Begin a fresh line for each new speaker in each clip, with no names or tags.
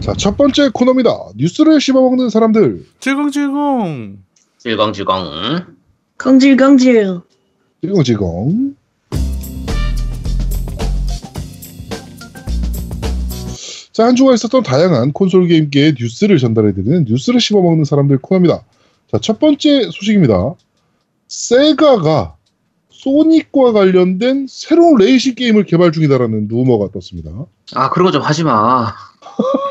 자, 첫 번째 코너입니다. 뉴스를 씹어먹는 사람들.
질겅질겅.
질겅질겅.
강질강질.
질겅질겅. 자, 한 주간 있었던 다양한 콘솔 게임계의 뉴스를 전달해드리는 뉴스를 씹어먹는 사람들 코너입니다. 자, 첫 번째 소식입니다. 세가가 소닉과 관련된 새로운 레이싱 게임을 개발 중이다라는 루머가 떴습니다.
아, 그런 거 좀 하지 마.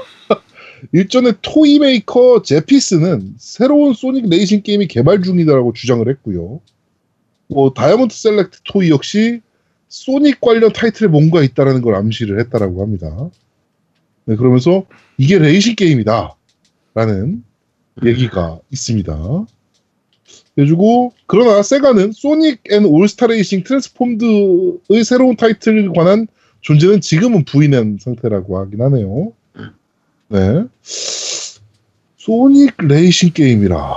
일전에 toy maker 제피스는 새로운 소닉 레이싱 게임이 개발 중이다라고 주장을 했고요. 뭐 Diamond Select Toy 역시 소닉 관련 타이틀에 뭔가 있다라는 걸 암시를 했다라고 합니다. 네, 그러면서 이게 레이싱 게임이다라는 얘기가 있습니다. 그래가지고 그러나 세가는 소닉 and All-Star Racing Transformed의 새로운 타이틀에 관한 존재는 지금은 부인한 상태라고 하긴 하네요. 네. 소닉 레이싱 게임이라.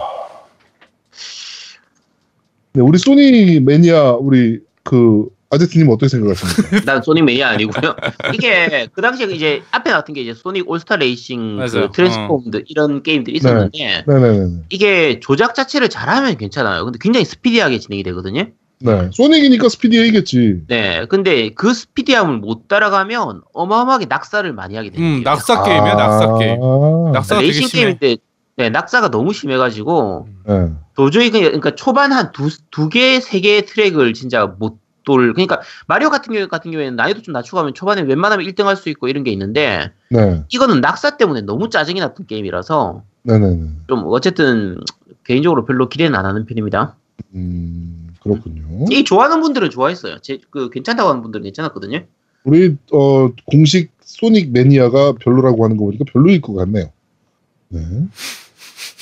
네, 우리 소닉 매니아 우리 그 아제트님 어떻게 생각하십니까?
난 소닉 매니아 아니고요. 이게 그 당시에 이제 앞에 나왔던 게 이제 소닉 올스타 레이싱. 그 Transformed 이런 게임들이 있었는데
네 네 네.
이게 조작 자체를 잘하면 괜찮아요. 근데 굉장히 스피디하게 진행이 되거든요.
네. 소닉이니까 스피디하겠지.
네. 근데 그 스피디함을 못 따라가면 어마어마하게 낙사를 많이 하게 됩니다.
음, 낙사 게임이야, 낙사 게임.
아,
낙사가 되게
레이싱. 게임인데 네, 낙사가 너무 심해가지고
네.
도저히 그냥 그러니까 초반 한 두 두 개, 세 개의 트랙을 진짜 못 돌. 그러니까 마리오 같은 경우 같은 경우에는 난이도 좀 낮추고 하면 초반에 웬만하면 1등 할 수 있고 이런 게 있는데
네.
이거는 낙사 때문에 너무 짜증이 났던 게임이라서
네네네.
좀 어쨌든 개인적으로 별로 기대는 안 하는 편입니다.
음, 그렇군요.
이 좋아하는 분들은 좋아했어요. 제, 그 괜찮다고 하는 분들은 괜찮았거든요.
우리, 어, 공식 소닉 매니아가 별로라고 하는 거 보니까 별로일 것 같네요. 네.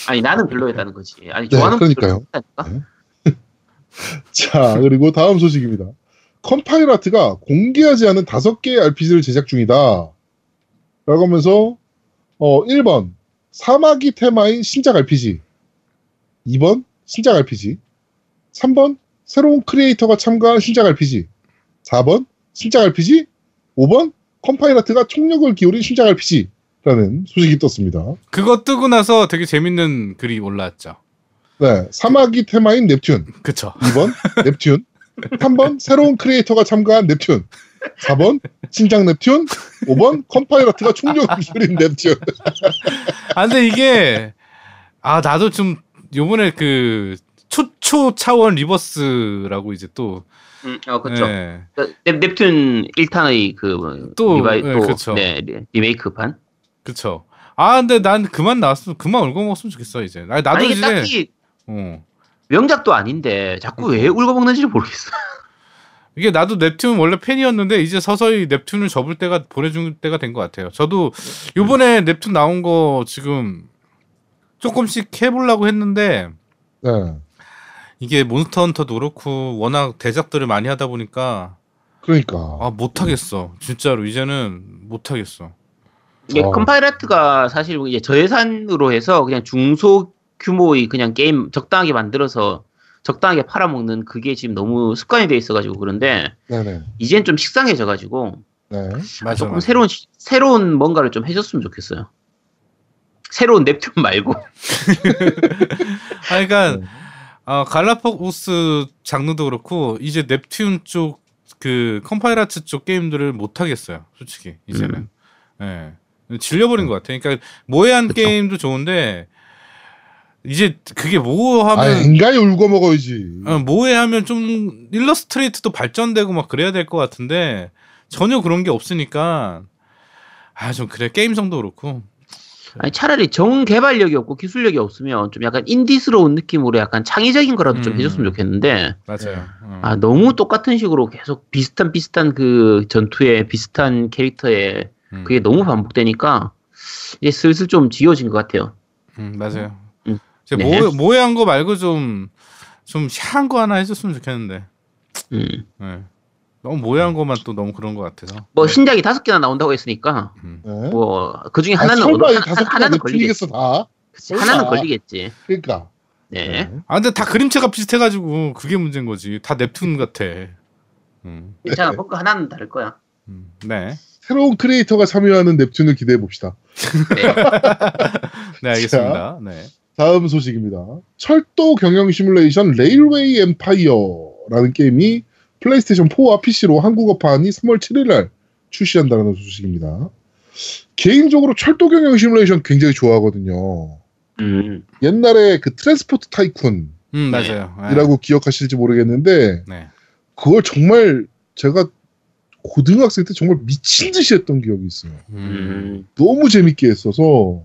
아니 나는 별로였다는 거지. 아니
네,
좋아하는
그러니까요.
분들은 좋다니까.
자, 그리고 다음 소식입니다. 컴파일아트가 공개하지 않은 다섯 개의 RPG를 제작 중이다. 라고 하면서, 어, 1번, 사마귀 테마인 신작 RPG. 2번, 신작 RPG. 3번, 새로운 크리에이터가 참가한 신작 RPG. 4번, 신작 RPG. 5번, 컴파일하트가 총력을 기울인 신작 RPG. 라는 소식이 떴습니다.
그거 뜨고 나서 되게 재밌는 글이 올라왔죠.
네, 사마귀 테마인 넵튠.
그쵸.
2번 넵튠 3번 새로운 크리에이터가 참가한 넵튠 4번 신작 넵튠 5번 컴파일하트가 총력을 기울인 넵튠
아, 근데 이게, 아, 나도 좀, 요번에 그, 초초 차원 Rebirth라고 이제 또,
음, 어 그렇죠.
예.
그 넵, 넵튠 1탄의 그
또,
리바이
네,
또
그쵸.
네, 리- 리메이크판.
그쵸. 아, 근데 난 그만 나왔으면, 그만 울궈먹었으면 좋겠어, 이제. 아니, 나도
아니
이제,
딱히
어.
명작도 아닌데 자꾸 왜 울궈먹는지 모르겠어.
이게 나도 넵튠 원래 팬이었는데 이제 서서히 넵튠을 접을 때가 보내줄 때가 된 것 같아요. 저도 요번에 넵튠 나온 거 지금 조금씩 해보려고 했는데
네.
이게 몬스터 헌터도 그렇고 워낙 대작들을 많이 하다 보니까
그러니까
아 못하겠어. 진짜로 이제는 못하겠어.
이게
어.
컴파일하트가 사실 이제 저예산으로 해서 그냥 중소 규모의 그냥 게임 적당하게 만들어서 적당하게 팔아먹는 그게 지금 너무 습관이 돼 있어가지고 그런데
네네
이젠 좀 식상해져가지고
네.
맞아.
조금
맞아.
새로운 시- 새로운 뭔가를 좀 해줬으면 좋겠어요. 새로운 넵튠 말고
아, 그러니까
네.
아, 갈라파고스 장르도 그렇고 이제 넵튠 쪽 그 컴파일아트 쪽 게임들을 못 하겠어요. 솔직히 이제는. 예. 질려버린 것 같아. 그러니까 모해한
그쵸.
게임도 좋은데 이제 그게
아
모하면
인간이 울고 먹어야지
어, 모해하면 좀 일러스트레이트도 발전되고 막 그래야 될 것 같은데 전혀 그런 게 없으니까 아 좀 그래 게임성도 그렇고
아니 차라리 정 개발력이 없고 기술력이 없으면 좀 약간 인디스러운 느낌으로 약간 창의적인 거라도 좀
음.
해줬으면 좋겠는데
맞아요. 어.
아 너무 똑같은 식으로 계속 비슷한 비슷한 그 전투에 비슷한 캐릭터에
음.
그게 너무 반복되니까 이제 슬슬 좀 지겨워진 것 같아요.
음, 맞아요.
음.
이제
네.
모해 모해한 거 말고 좀좀 향한 거 하나 해줬으면 좋겠는데.
음.
예. 너무 모해한 것만 또 너무 그런 것 같아서.
뭐 신작이 다섯 개나 나온다고 했으니까
음.
네.
뭐그 중에
아,
하나는
설마 이
하- 하나는.
넵튠이겠어 다
그치, 하나는
설마.
걸리겠지.
그러니까
네.
아 근데 다 그림체가 비슷해가지고 그게 문제인 거지. 다 넵튠 같아. 음.
괜찮아. 뭔가 하나는 다를 거야.
음. 네.
새로운 크리에이터가 참여하는 넵튠을 기대해 봅시다.
네, 알겠습니다. 네.
다음 소식입니다. 철도 경영 시뮬레이션 레일웨이 엠파이어라는 게임이 플레이스테이션 4와 PC로 한국어판이 3월 7일 날 출시한다는 소식입니다. 개인적으로 철도 경영 시뮬레이션 굉장히 좋아하거든요.
음.
옛날에 그 트랜스포트 타이쿤이라고
음, 맞아요. 네.
기억하실지 모르겠는데
네.
그걸 정말 제가 고등학생 때 정말 미친 듯이 했던 기억이 있어요.
음.
음.
너무 재밌게 했었어서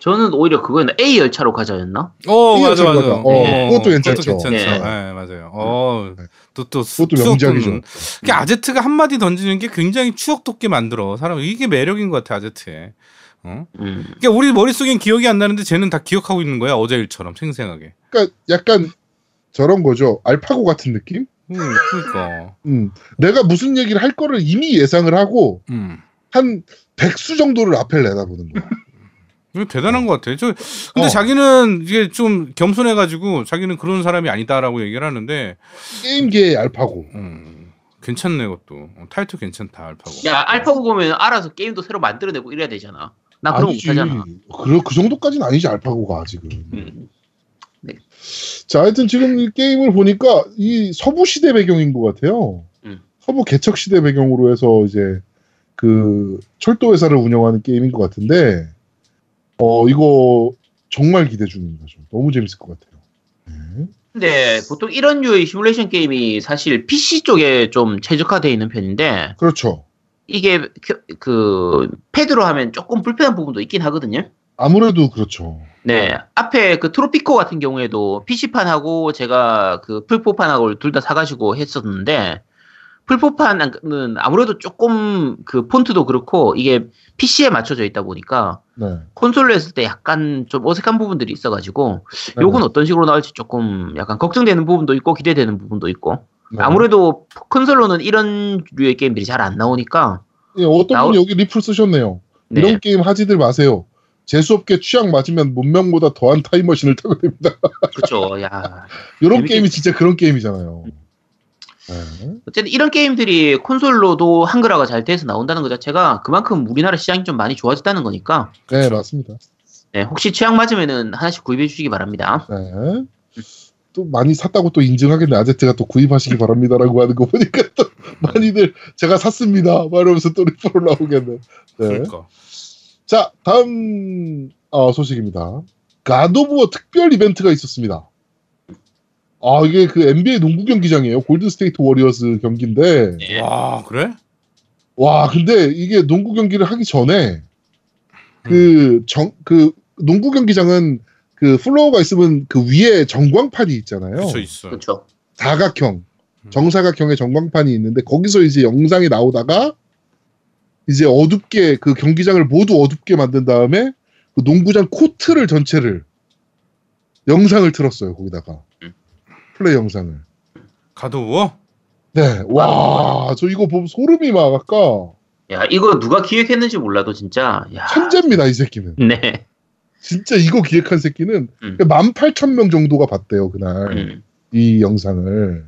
저는 오히려 그거였나? A 열차로 가자였나?
어,
이거
맞아, 맞아.
재밌다. 어, 그것도 괜찮죠.
괜찮죠.
네.
네, 맞아요. 어,
네.
또, 또,
그것도 명작이죠.
이게 아제트가 한 마디 던지는 게 굉장히 추억 돋게 만들어. 사람, 이게 매력인 것 같아, 아제트에. 어?
음.
그러니까 우리 머릿속엔 기억이 안 나는데 쟤는 다 기억하고 있는 거야, 어제 일처럼 생생하게.
그러니까 약간 저런 거죠. 알파고 같은 느낌?
음, 그러니까.
음, 내가 무슨 얘기를 할 거를 이미 예상을 하고
음.
한 백수 정도를 앞에 내다보는 거야.
대단한 것 같아. 저 근데
어.
자기는 이게 좀 겸손해가지고 자기는 그런 사람이 아니다라고 얘기를 하는데,
게임계의 알파고.
음, 괜찮네 그것도. 어, 타이틀 괜찮다 알파고.
야, 알파고 보면 알아서 게임도 새로 만들어내고 이래야 되잖아. 나 그런 거. 못하잖아.
그, 그 정도까지는 아니지 알파고가 아직은.
음.
자, 하여튼 지금 이 게임을 보니까 이 서부 시대 배경인 것 같아요.
음.
서부 개척 시대 배경으로 해서 이제 그 철도 회사를 운영하는 게임인 것 같은데, 어 이거 정말 기대 중입니다. 좀 너무 재밌을 것 같아요. 네.
근데 보통 이런 류의 시뮬레이션 게임이 사실 PC 쪽에 좀 최적화되어 있는 편인데
그렇죠.
이게 그- 그 패드로 하면 조금 불편한 부분도 있긴 하거든요.
아무래도 그렇죠.
네, 앞에 그 트로피코 같은 경우에도 PC판하고 제가 그 풀포판하고 둘 다 사가지고 했었는데, 풀포판은 아무래도 조금 그 폰트도 그렇고, 이게 PC에 맞춰져 있다 보니까,
네.
콘솔로 했을 때 약간 좀 어색한 부분들이 있어가지고,
네.
요건 어떤 식으로 나올지 조금 약간 걱정되는 부분도 있고, 기대되는 부분도 있고,
네.
아무래도 콘솔로는 이런 류의 게임들이 잘 안 나오니까,
예, 어떤
나오-
분이 여기 리플 쓰셨네요.
네.
이런 게임 하지들 마세요. 재수없게 취향 맞으면 문명보다 더한 타임머신을 타게 됩니다.
그쵸, 야.
이런
재밌게-
게임이 진짜 그런 게임이잖아요. 네.
어쨌든 이런 게임들이 콘솔로도 한글화가 잘 돼서 나온다는 것 자체가 그만큼 우리나라 시장이 좀 많이 좋아졌다는 거니까
네, 맞습니다.
네, 혹시 취향 맞으면은 하나씩 구입해 주시기 바랍니다.
네. 또 많이 샀다고 또 인증하겠네. 아제트가 또 구입하시기 바랍니다라고 하는 거 보니까 또 많이들 제가 샀습니다. 막 이러면서 또 리플로 나오겠네. 네.
그러니까.
자, 다음 어, 소식입니다. 가도부어 특별 이벤트가 있었습니다. 아, 이게 그 NBA 농구 경기장이에요. 골든 스테이트 워리어스 경기인데.
네.
와 그래?
와, 근데 이게 농구 경기를 하기 전에 그 정, 그 농구 경기장은 그 플로어가 있으면 그 위에 전광판이 있잖아요.
그쵸 있어.
그렇죠.
사각형,
음.
정사각형의 전광판이 있는데 거기서 이제 영상이 나오다가 이제 어둡게 그 경기장을 모두 어둡게 만든 다음에 그 농구장 코트를 전체를 영상을 틀었어요. 거기다가
음.
플레이 영상을.
가도워?
네, 와, 저 이거 보면 소름이 막 아까
야, 이거 누가 기획했는지 몰라도 진짜 야.
천재입니다 이 새끼는.
네.
진짜 이거 기획한 새끼는
음.
18,000명 정도가 봤대요 그날.
음.
이 영상을.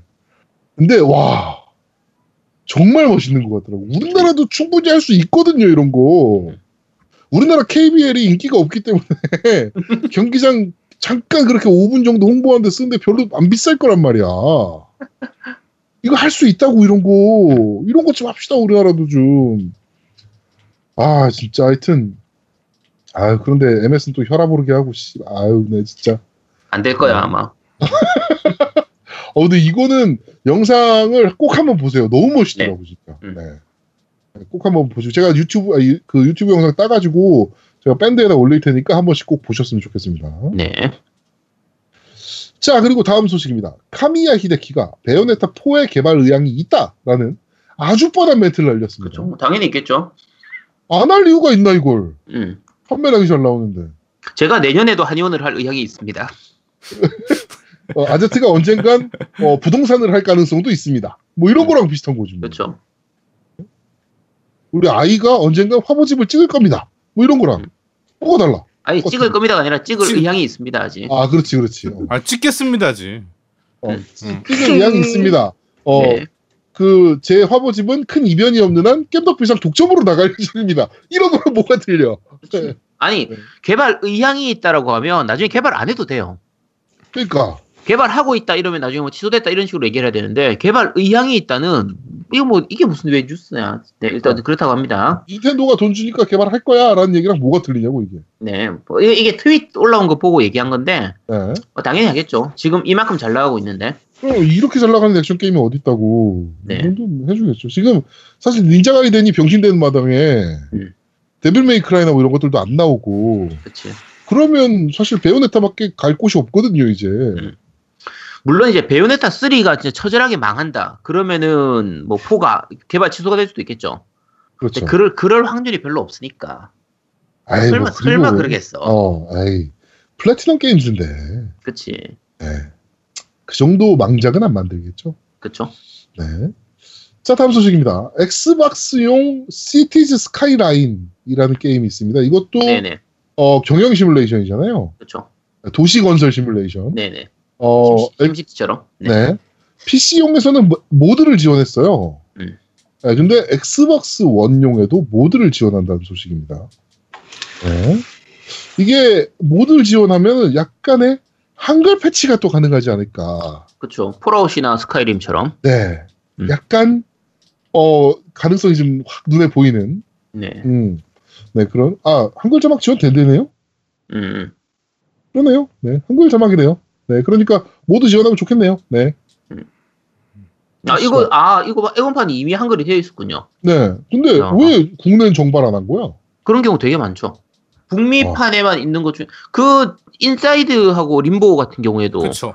근데 와 정말 멋있는 것 같더라고. 우리나라도 충분히 할 수 있거든요 이런 거. 우리나라 KBL이 인기가 없기 때문에 경기장 잠깐 그렇게 5분 정도 홍보하는데 쓰는데 별로 안 비쌀 거란 말이야. 이거 할 수 있다고 이런 거 이런 것 좀 합시다 우리나라도 좀. 아 진짜 하여튼 아 그런데 MS는 또 혈압 오르게 하고 씨 아유 네 진짜.
안 될 거야 아마.
어, 근데 이거는 영상을 꼭 한번 보세요. 너무 멋있더라고, 진짜.
음.
네. 꼭 한번 보시고. 제가 유튜브, 그 유튜브 영상 따가지고 제가 밴드에다 올릴 테니까 한 번씩 꼭 보셨으면 좋겠습니다.
네.
자, 그리고 다음 소식입니다. 카미야 히데키가 베요네타 4의 개발 의향이 있다라는 아주 뻔한 멘트를 날렸습니다.
그렇죠. 뭐 당연히 있겠죠.
안 할 이유가 있나, 이걸.
음.
판매량이 잘 나오는데.
제가 내년에도 한의원을 할 의향이 있습니다.
어, 아제트가 언젠간 어, 부동산을 할 가능성도 있습니다. 뭐 이런 거랑 비슷한. 뭐.
그렇죠.
우리 아이가 언젠가 화보집을 찍을 겁니다. 뭐 이런 거랑
음.
뭐가 달라?
아니
어떻게-
찍을 겁니다가 아니라 찍을
찍-
의향이 있습니다 아직.
아 그렇지 그렇지. 어,
아 찍겠습니다지.
어,
음.
음.
찍을 의향이 있습니다. 어,
네.
그제 화보집은 큰 이변이 없는 한 겜덕비상 독점으로 나갈 예정입니다. 이런 거로 뭐가 들려? 네.
아니
네.
개발 의향이 있다라고 하면 나중에 개발 안 해도 돼요.
그러니까
개발하고 있다 이러면 나중에 뭐 취소됐다 이런 식으로 얘기를 해야 되는데 개발 의향이 있다는 이거 뭐 이게 무슨 왜 뉴스냐? 네, 일단 그렇다고 합니다.
닌텐도가 돈 주니까 개발할 거야 라는 얘기랑 뭐가 들리냐고 이게.
네, 뭐 이게, 트윗 올라온 거 보고 얘기한 건데
네.
뭐 당연히 하겠죠. 지금 이만큼 잘 나가고 있는데.
어, 이렇게 잘 나가는 액션 게임이 어디 있다고?
네.
이 해주겠죠. 지금 사실 닌자 가이덴이 병신되는 마당에
음.
데빌 메이크라이나 뭐 이런 것들도 안 나오고
그렇지.
그러면 사실 베요네타밖에 갈 곳이 없거든요 이제.
물론 이제 베요네타 3가 진짜 처절하게 망한다. 그러면은 뭐 4가 개발 취소가 될 수도 있겠죠.
그렇죠.
그럴 그럴 확률이 별로 없으니까.
아이,
설마
뭐 그리고-
설마 그러겠어.
어, 아이 플래티넘 게임즈인데.
그렇지.
네. 그 정도 망작은 안 만들겠죠.
그렇죠.
네. 자, 다음 소식입니다. 엑스박스용 시티즈 스카이라인이라는 게임이 있습니다. 이것도
네네.
어, 경영 시뮬레이션이잖아요.
그렇죠.
도시 건설 시뮬레이션.
네네.
어, 엑-
심시티처럼. 네.
네. PC용에서는 모- 모드를 지원했어요.
음.
네, 근데 엑스박스 원용에도 모드를 지원한다는 소식입니다. 네. 이게 모드를 지원하면 약간의 한글 패치가 또 가능하지 않을까.
그렇죠. 폴아웃이나 스카이림처럼.
네.
음.
약간 어 가능성이 좀 확 눈에 보이는
네.
음. 네, 그런 아, 한글 자막 지원 된대네요.
음.
그러네요. 네. 한글 자막이네요. 네. 그러니까 모두 지원하면 좋겠네요. 네.
아 이거 아 이거 애원판이 이미 한글이 되어 있었군요.
네. 근데
야.
왜 국내는 정발 안 한 거야?
그런 경우 되게 많죠. 북미판에만
어.
있는 것 중에 그 인사이드하고 림보 같은 경우에도
그렇죠.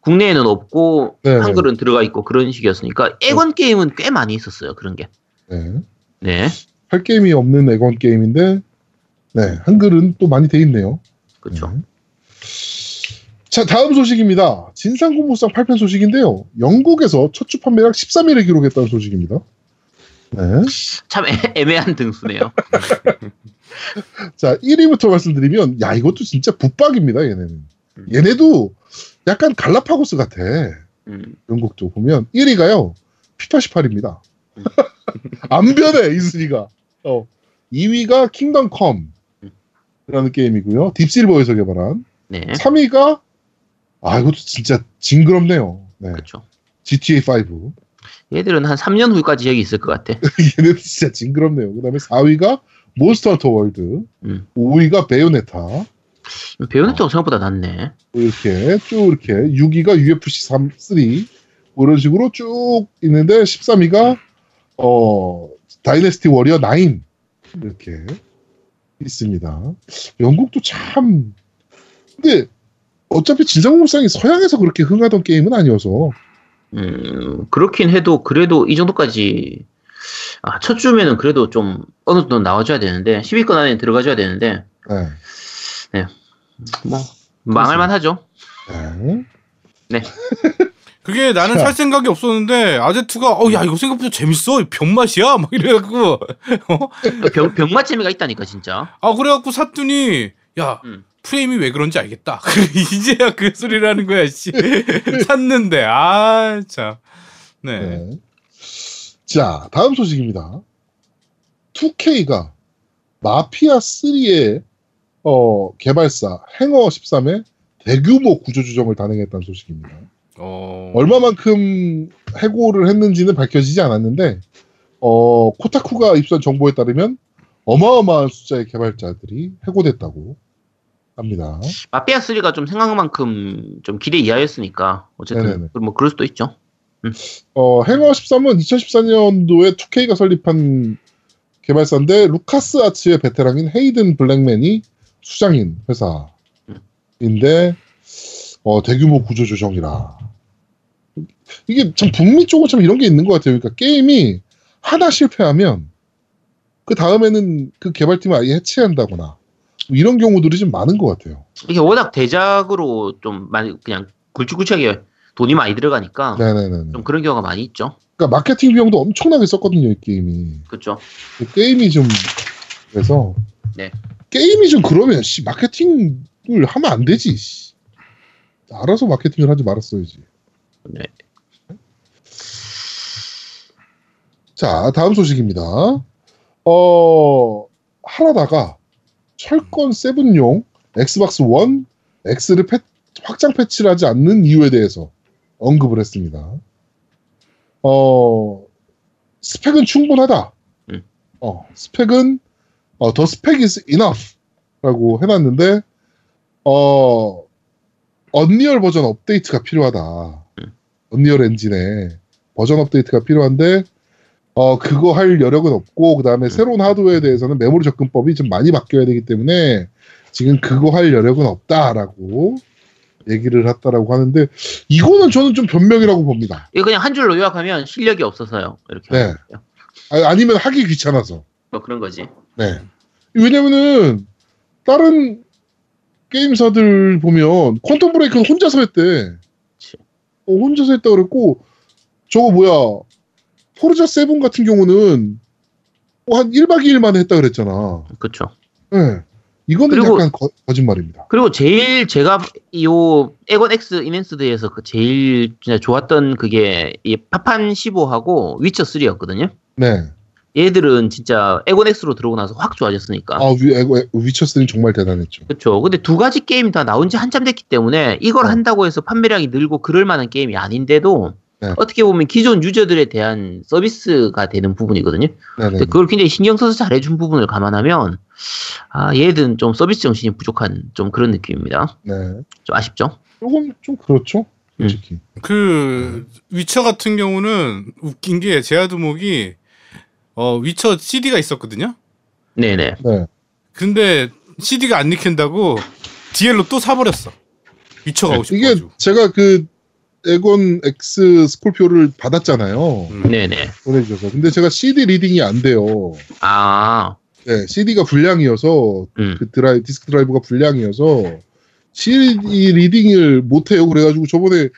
국내에는 없고
네,
한글은 들어가 있고 그런 식이었으니까 애건 게임은 꽤 많이 있었어요. 그런 게.
네.
네.
할 게임이 없는 액원 게임인데 네, 한글은 또 많이 돼 있네요.
그렇죠.
네. 자, 다음 소식입니다. 진상공무상 8편 소식인데요. 영국에서 첫 주 판매량 13위를 기록했다는 소식입니다. 네.
참 애, 애매한 등수네요.
자, 1위부터 말씀드리면, 야, 이것도 진짜 붙박입니다, 얘네는.
음.
얘네도 약간 갈라파고스 같아.
음.
영국도 보면. 1위가요, 피파18입니다.
음.
안 변해, 이 순위가. 어. 2위가 킹덤 컴.
음.
라는 게임이고요. 딥실버에서 개발한.
네.
3위가, 아, 이것도 진짜 징그럽네요. 네.
그렇죠.
GTA5.
얘들은 한 3년 후까지 여기 있을 것 같아.
얘네도 진짜 징그럽네요. 그 다음에 4위가 몬스터 헌터 월드.
음.
5위가 베요네타.
배우네트가 생각보다 낫네.
이렇게 쭉 이렇게 6위가 UFC 3, 3뭐 이런 식으로 쭉 있는데 13위가 어 다이내스티 워리어 9 이렇게 있습니다. 영국도 참 근데 어차피 진상공무상이 서양에서 그렇게 흥하던 게임은 아니어서
음, 그렇긴 해도 그래도 이 정도까지 아, 첫 주면은 그래도 좀 어느 정도 나와줘야 되는데 10위권 안에 들어가줘야 되는데
네.
뭐 망할만 하죠.
네.
그게 나는
자.
살 생각이 없었는데 아제트가 어 야 이거 생각보다 재밌어 병맛이야 막 이래갖고 어?
병, 병맛 재미가 있다니까 진짜.
아 그래갖고 샀더니 야
음.
프레임이 왜 그런지 알겠다 이제야 그 소리를 하는 거야 씨 샀는데 아 참 네
네. 자, 다음 소식입니다. 2K가 마피아 3의 어, 개발사 행어 13의 대규모 구조조정을 단행했다는 소식입니다.
어...
얼마만큼 해고를 했는지는 밝혀지지 않았는데 어, 코타쿠가 입수한 정보에 따르면 어마어마한 숫자의 개발자들이 해고됐다고 합니다.
마피아 3가 좀 생각만큼 좀 기대 이하였으니까 어쨌든
네네네.
뭐 그럴 수도 있죠.
어, 행어 13은 2014년도에 2K가 설립한 개발사인데 루카스 아츠의 베테랑인 헤이든 블랙맨이 수장인 회사인데 어, 대규모 구조 조정이라 이게 참 북미 쪽은 참 이런 게 있는 것 같아요. 그러니까 게임이 하나 실패하면 그 다음에는 그 개발팀을 아예 해체한다거나 뭐 이런 경우들이 좀 많은 것 같아요.
이게 워낙 대작으로 좀 많이 그냥 굵직굵직하게 돈이 많이 들어가니까
네네네.
좀 그런 경우가 많이 있죠.
그러니까 마케팅 비용도 엄청나게 썼거든요, 이 게임이.
그렇죠.
그 게임이 좀 그래서
네.
게임이 좀 그러면 씨 마케팅을 하면 안 되지. 씨. 알아서 마케팅을 하지 말았어야지.
네.
자, 다음 소식입니다. 어, 하라다가 철권 7용 엑스박스 1 X를 패- 확장 패치를 하지 않는 이유에 대해서 언급을 했습니다. 어, 스펙은 충분하다.
음.
어, 스펙은 어, the spec is enough 라고 해놨는데 어, 언리얼 버전 업데이트가 필요하다.
음.
언리얼 엔진에 버전 업데이트가 필요한데 어 그거 할 여력은 없고 그 다음에 새로운 하드웨어에 대해서는 메모리 접근법이 좀 많이 바뀌어야 되기 때문에 지금 그거 할 여력은 없다라고 얘기를 했다라고 하는데 이거는 저는 좀 변명이라고 봅니다.
이거 그냥 한 줄로 요약하면 실력이 없어서요. 이렇게.
네. 아, 아니면 하기 귀찮아서.
뭐 그런 거지.
네. 왜냐면은 다른 게임사들 보면 퀀텀 브레이크는 혼자서 했대.
그치.
어, 혼자서 했다 그랬고 저거 뭐야 포르자 7 같은 경우는 뭐 한 1박 2일 만에 했다 그랬잖아.
그렇죠.
네. 이거는
그리고-
약간 거, 거짓말입니다.
그리고 제일 제가 요 에곤 X 이넨스드에서 그 제일 진짜 좋았던 그게 이 파판 15하고 위쳐 3였거든요.
네.
얘들은 진짜 에곤 X로 들어오고 나서 확 좋아졌으니까.
아, 위, 에고- 위쳐스는 정말 대단했죠.
그렇죠. 근데 두 가지 게임 다 나온 지 한참 됐기 때문에 이걸
어.
한다고 해서 판매량이 늘고 그럴 만한 게임이 아닌데도
네.
어떻게 보면 기존 유저들에 대한 서비스가 되는 부분이거든요.
네네.
근데 그걸 굉장히 신경 써서 잘해준 부분을 감안하면 아 얘들은 좀 서비스 정신이 부족한 좀 그런 느낌입니다.
네.
좀 아쉽죠.
조금 좀 그렇죠.
음.
솔직히.
그 위쳐 같은 경우는 웃긴 게 제아두목이 어 위쳐 CD가 있었거든요.
네네.
네.
근데 CD가 안 읽힌다고 DL로 또 사버렸어. 위쳐 하고
네, 이게
싶어가지고.
제가 그 엑원 X 스콜피오를 받았잖아요.
음.
네네.
보내주셔서. 근데 제가 CD 리딩이 안 돼요.
아,
네, CD가 불량이어서
음.
그 드라이 디스크 드라이브가 불량이어서 CD 리딩을 못 해요. 그래가지고 저번에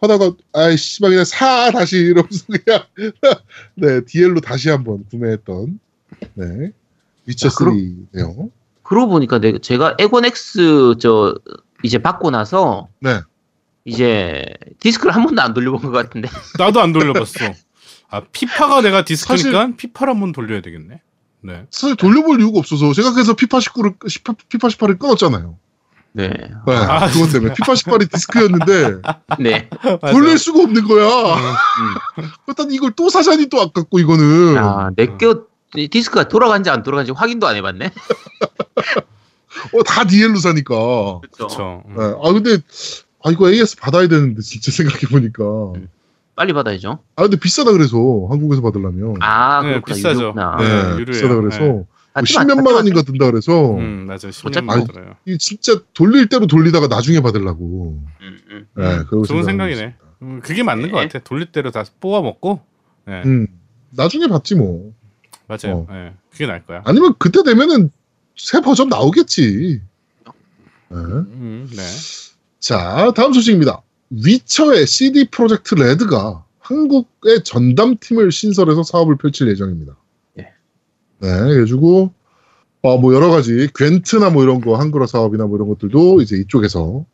하다가 아이 씨발 그냥 사 다시 이러면서 그냥 네 DL로 다시 한번 구매했던 네 위쳐
아, 그럼-
3네요.
그러고 보니까 내, 제가 에곤 X 저 이제 받고 나서
네.
이제 디스크를 한 번도 안 돌려본 것 같은데.
나도 안 돌려봤어. 아 피파가 내가 디스크니까 피파를 한 번 돌려야 되겠네. 네.
사실 돌려볼 이유가 없어서 제가 그래서 피파 19를 피파, 피파 18을 끊었잖아요.
네.
네,
아,
그것 때문에 피파 18이 디스크였는데
네.
돌릴 수가 없는 거야.
음.
일단 이걸 또 사자니 또 아깝고 이거는
아, 내거 디스크가 돌아간지 안 돌아간지 확인도 안 해봤네.
어, 다 DL로 사니까.
그렇죠. 음.
네. 아 근데 아 이거 AS 받아야 되는데 진짜 생각해 보니까.
음. 빨리 받아야죠.
아 근데 비싸다 그래서 한국에서 받으려면.
아,
네,
그렇구나.
비싸죠.
유료구나.
네,
네, 유료예요.
비싸다 그래서
네.
뭐
하지만-
10몇만
하지만
원인가 든다 그래서
음 맞아. 10년
어차피-
받더라요.
이 진짜 돌릴 대로 돌리다가 나중에 받으려고.
음, 음.
네, 그러고
좋은 생각이네. 음, 그게 맞는 것
네.
같아. 돌릴 대로 다 뽑아 먹고. 네,
음, 나중에 받지 뭐.
맞아요.
어.
네, 그게 나을 거야.
아니면 그때 되면은 새 버전 나오겠지. 네.
음, 네.
자, 다음 소식입니다. 위쳐의 CD 프로젝트 레드가 한국의 전담팀을 신설해서 사업을 펼칠 예정입니다.
예.
네, 그래가지고, 어, 뭐 여러 가지, 괜트나 뭐 이런 거, 한글화 사업이나 뭐 이런 것들도 이제 이쪽에서,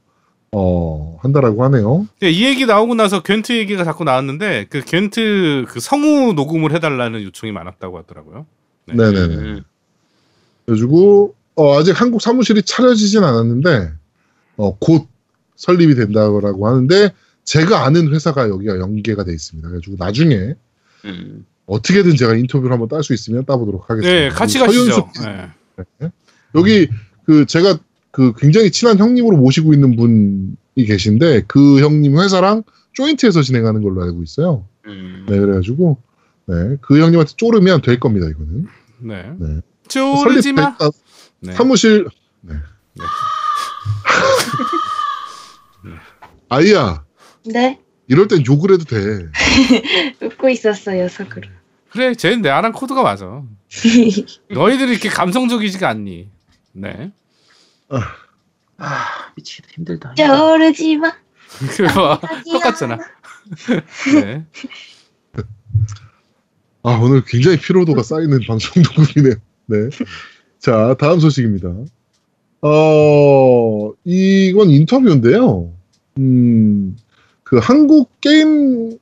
어, 한다라고 하네요.
근데 이 얘기 나오고 나서 괜트 얘기가 자꾸 나왔는데 그 괜트 그 성우 녹음을 해달라는 요청이 많았다고 하더라고요. 네.
네. 네네네.
음.
그래가지고, 어, 아직 한국 사무실이 차려지진 않았는데, 어, 곧 설립이 된다고 하는데, 제가 아는 회사가 여기가 연계가 돼 있습니다. 그래가지고 나중에
음.
어떻게든 제가 인터뷰를 한번 딸 수 있으면 따보도록 하겠습니다.
네, 같이 가시죠.
서윤숙
네.
여기 그 제가 그 굉장히 친한 형님으로 모시고 있는 분이 계신데 그 형님 회사랑 조인트에서 진행하는 걸로 알고 있어요.
음.
네, 그래가지고 네, 그 형님한테 쪼르면 될 겁니다. 이거는
네.
네.
쪼르지 마.
설립
네.
사무실 네. 아이야
네?
이럴 땐 욕을 해도 돼.
웃고 있었어요, 속으로.
그래, 쟤는 내 아랑 코드가 맞아. 너희들이 이렇게 감성적이지가 않니? 네.
아, 미치겠다. 힘들다.
저르지 마.
그래 봐. 똑같잖아. 네.
아, 오늘 굉장히 피로도가 쌓이는 방송 녹음이네요. 네. 자, 다음 소식입니다. 어, 이건 인터뷰인데요. 음, 그 한국 게임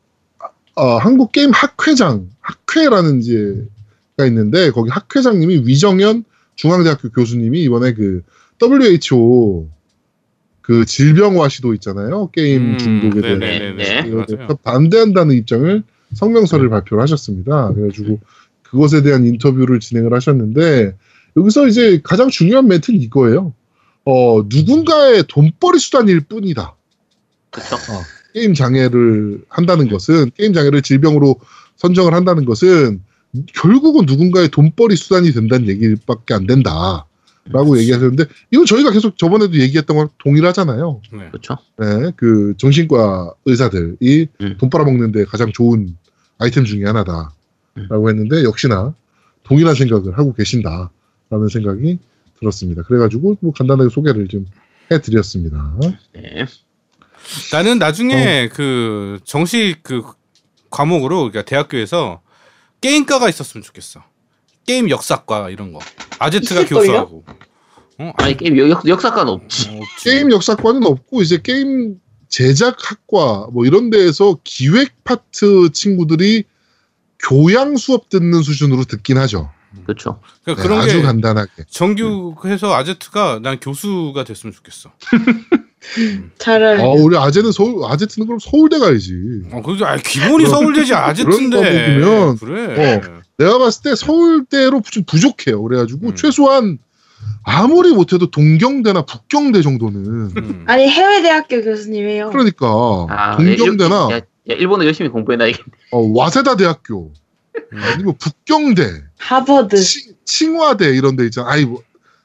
어, 한국 게임 학회장 학회라는 이제가 있는데 거기 학회장님이 위정현 중앙대학교 교수님이 이번에 그 WHO 그 질병화 시도 있잖아요 게임
음,
중독에.
네.
이거에
맞아요.
대해서 반대한다는 입장을 성명서를 발표를 하셨습니다. 그래가지고 그것에 대한 인터뷰를 진행을 하셨는데 여기서 이제 가장 중요한 멘트는 이거예요. 어, 누군가의 돈벌이 수단일 뿐이다.
그렇죠.
게임 장애를 한다는 것은 게임 장애를 질병으로 선정을 한다는 것은 결국은 누군가의 돈벌이 수단이 된다는 얘기밖에 안 된다 라고
그렇지.
얘기하셨는데 이건 저희가 계속 저번에도 얘기했던 거랑 동일하잖아요.
네.
그렇죠.
네, 그 정신과 의사들이
음.
돈 빨아먹는데 가장 좋은 아이템 중에 하나다라고
음.
했는데 역시나 동일한 생각을 하고 계신다라는 생각이 들었습니다. 그래가지고 뭐 간단하게 소개를 좀 해드렸습니다.
네.
나는 나중에
어.
그 정식 그 과목으로 그러니까 대학교에서 게임과가 있었으면 좋겠어. 게임 역사과 이런 거. 아제트가? 교수하고. 어?
아니 게임 역, 역사과는 없지.
어, 없지.
게임 역사과는 없고 이제 게임 제작학과 뭐 이런 데에서 기획 파트 친구들이 교양 수업 듣는 수준으로 듣긴 하죠.
그렇죠.
그러니까
네,
그런
아주
게
간단하게.
정규해서 아제트가 난 교수가 됐으면 좋겠어.
잘할.
어, 우리 아재는 서울 아제트는 그럼 서울대 가야지.
어, 그죠. 아, 기본이 서울대지 아제트인데.
그런
그래.
내가 봤을 때 서울대로 좀 부족해요. 그래가지고
음.
최소한 아무리 못해도 동경대나 북경대 정도는
음.
아니 해외 대학교 교수님이에요.
그러니까
아,
동경대나
야, 야, 일본어 열심히 공부해놔야겠네.
어, 와세다 대학교
음.
아니면 북경대,
하버드,
칭, 칭화대 이런 데 있잖아. 아이 뭐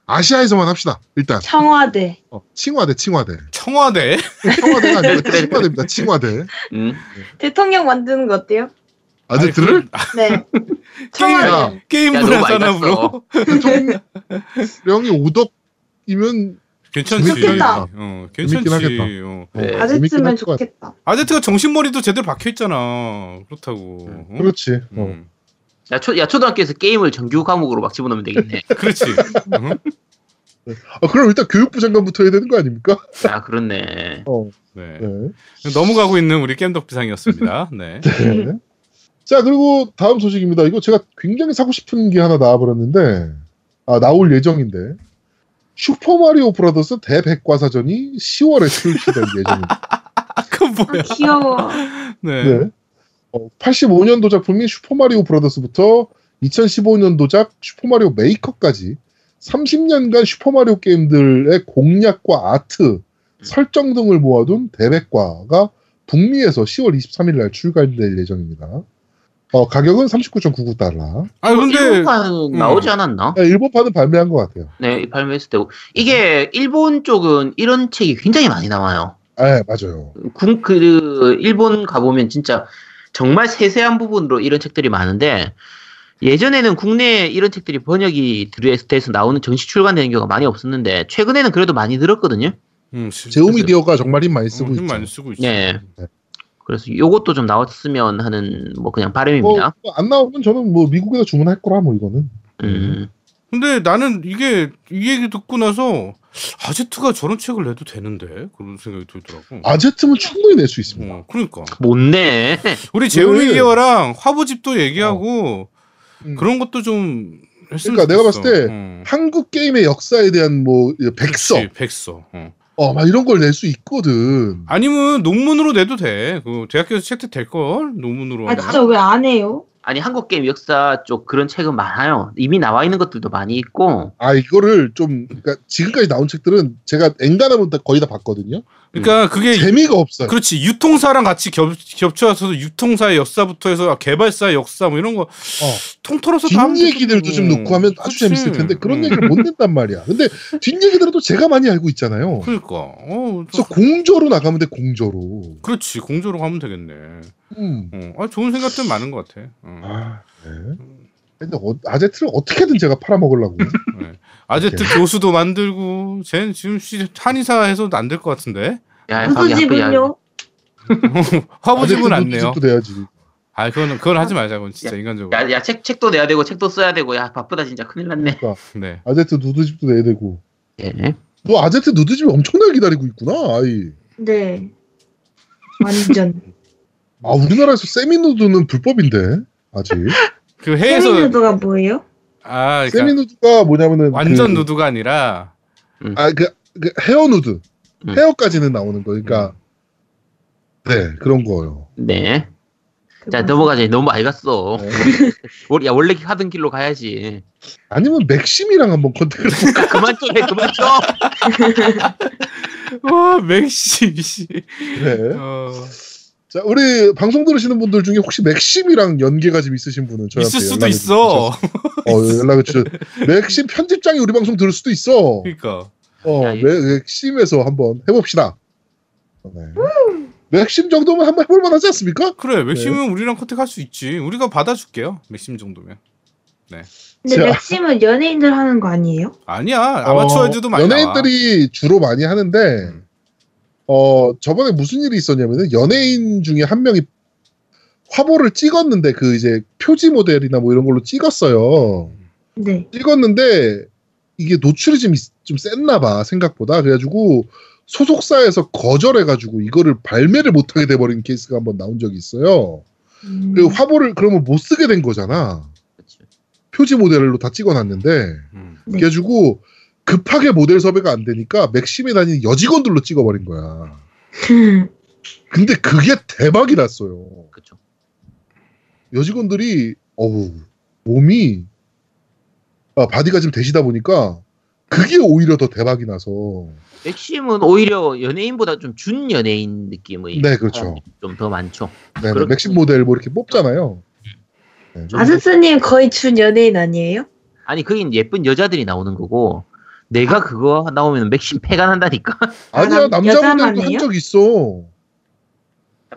아시아에서만 합시다. 일단
청와대.
어, 칭화대, 칭화대.
청와대.
청와대가 아니고
그래.
칭화대입니다. 칭화대.
음.
대통령 만드는 거 어때요?
아제트를
네.
게임
청와대.
게임
야, 너무
문화
많이
산업으로
대통령이 오덕이면
괜찮지.
좋겠다.
어, 괜찮지.
하겠다.
어.
네.
할것 같아.
좋겠다.
아제트가 정신머리도 제대로 박혀 있잖아. 그렇다고. 어?
그렇지. 어.
음.
야, 초, 야 초등학교에서 게임을 정규 과목으로 막 집어넣으면 되겠네.
그렇지. 어?
아, 그럼 일단 교육부 장관부터 해야 되는 거 아닙니까?
아 그렇네.
어,
네.
네.
넘어가고 있는 우리 겜덕비상이었습니다. 네.
네. 자, 그리고 다음 소식입니다. 이거 제가 굉장히 사고 싶은 게 하나 나와버렸는데, 아, 나올 예정인데, 슈퍼 마리오 브라더스 대백과사전이 10월에 출시될 예정입니다.
아,
뭐야?
귀여워.
네.
네. 어, 85년도 작품인 슈퍼마리오 브라더스부터 2015년도작 슈퍼마리오 메이커까지 30년간 슈퍼마리오 게임들의 공략과 아트, 설정 등을 모아둔 대백과가 북미에서 10월 23일 날 출간될 예정입니다. 어, 가격은 39.99달러.
아니 근데
일본판
음.
나오지 않았나?
일본판은 발매한 것 같아요.
네, 발매했을 때고 이게 일본 쪽은 이런 책이 굉장히 많이 나와요.
네, 맞아요.
군, 그, 일본 가보면 진짜 정말 세세한 부분으로 이런 책들이 많은데, 예전에는 국내에 이런 책들이 번역이 돼서 나오는 정식 출간되는 경우가 많이 없었는데, 최근에는 그래도 많이 늘었거든요.
음, 시-
제오미디어가 정말 힘 많이 쓰고
어, 힘
있죠.
많이 쓰고 있어.
네.
네.
그래서 요것도 좀 나왔으면 하는, 뭐, 그냥 바람입니다.
뭐, 안 나오면 저는 뭐 미국에서 주문할 거라 뭐 이거는.
음.
근데 나는 이게 이 얘기 듣고 나서 아제트가 저런 책을 내도 되는데 그런 생각이 들더라고.
아제트면 충분히 낼 수 있습니다.
어, 그러니까
못 내.
우리 제오미디어랑 화보집도 얘기하고
음.
그런 것도 좀 했으면
그러니까 내가. 봤을 때
어.
한국 게임의 역사에 대한 뭐 백서,
그치, 백서. 어.
어, 막 이런 걸 낼 수 있거든.
아니면 논문으로 내도 돼. 그 대학교에서 채택 될 걸. 논문으로.
아. 진짜 왜 안 해요?
아니, 한국 게임 역사 쪽 그런 책은 많아요. 이미 나와 있는 것들도 많이 있고,
아 이거를 좀 그러니까 지금까지 나온 책들은 제가 엔간하면 다 거의 다 봤거든요.
그러니까 그게
재미가 없어요.
그렇지 유통사랑 같이 겹, 겹쳐서 유통사의 역사부터 해서 개발사의 역사 뭐 이런 거 통틀어서 다
뒷얘기들도 좀. 놓고 하면 아주
그치.
재밌을 텐데 그런
음.
얘기를 못 낸단 말이야. 근데 뒷 얘기들은 또 제가 많이 알고 있잖아요.
그러니까 어,
그래서 공조로 나가면 돼 공조로.
그렇지 공조로 가면 되겠네.
음.
어, 아, 좋은 생각들 많은 것 같아. 어.
아, 네. 근데 어, 아제트를 어떻게든 제가 팔아먹으려고.
네. 아제트 교수도 만들고 쟤는 지금 씨 한의사 해서도 안 될 것 같은데
야, 야, 야, 야,
후지분요?
화보집은 안 내요.
내야지.
아 그건 그건 하지 말자고 진짜 인간적으로.
야, 야, 책, 책도 내야 되고, 책도 써야 되고, 야, 바쁘다, 진짜. 큰일 났네.
그러니까
네.
아제트 누드집도 내야 되고.
예.
너 아제트 누드집 엄청나게 기다리고 있구나. 아이.
네. 완전.
아 우리나라에서 세미누드는 불법인데 아직.
그 해에서
세미누드가 뭐예요?
아 그러니까
세미누드가 뭐냐면은
완전
그,
누드가 아니라
아그 그 헤어 누드
음.
헤어까지는 나오는 거니까 네 그런 거예요.
네. 자. 넘어가자. 너무 많이 갔어.
네.
월- 야 원래 하던 길로 가야지.
아니면 맥심이랑 한번 contact을 해볼까?
야, 그만 좀 해. 그만 좀.
와 맥시 씨.
네.
어,
자 우리 방송 들으시는 분들 중에 혹시 맥심이랑 연계가 좀 있으신 분은 저한테
있을 수도 있어.
어 연락을 주셔. 맥심 편집장이 우리 방송 들을 수도 있어.
그러니까
어
야, 이-
맥- 맥심에서 한번 해봅시다. 네. 맥심 정도면 한번 해볼 만하지 않습니까?
그래 맥심은 우리랑 컨택할 수 있지. 우리가 받아줄게요. 맥심 정도면.
근데
자.
맥심은 연예인들 하는 거 아니에요?
아니야 아마추어즈도
어,
많이 나와.
연예인들이 주로 많이 하는데
음.
어 저번에 무슨 일이 있었냐면은 연예인 중에 한 명이 화보를 찍었는데 그 이제 표지 모델이나 뭐 이런 걸로 찍었어요.
네.
찍었는데 이게 노출이 좀, 있- 좀 셌나 봐 생각보다 그래가지고 소속사에서 거절해가지고 이거를 발매를 못하게 돼버린 케이스가 한번 나온 적이 있어요.
음.
그 화보를 그러면 못 쓰게 된 거잖아.
그치.
표지 모델로 다 찍어놨는데
음.
네.
그래가지고 급하게 모델 섭외가 안 되니까 맥심에 다니는 여직원들로 찍어버린 거야. 근데 그게 대박이 났어요.
그쵸.
여직원들이 어우 몸이 아, body가 좀 되시다 보니까 그게 오히려 더 대박이 나서
맥심은 오히려 연예인보다 좀 준 연예인 느낌의
네, 그렇죠.
좀 더 많죠.
네,
그렇-
맥심 모델 뭐 이렇게 뽑잖아요. 네, 좀
아저스님 거의 준 연예인 아니에요?
아니 그긴 예쁜 여자들이 나오는 거고 내가 그거 나오면 맥심 폐간한다니까.
아니야
남-
남자
여자만
모델도 한? 적 있어.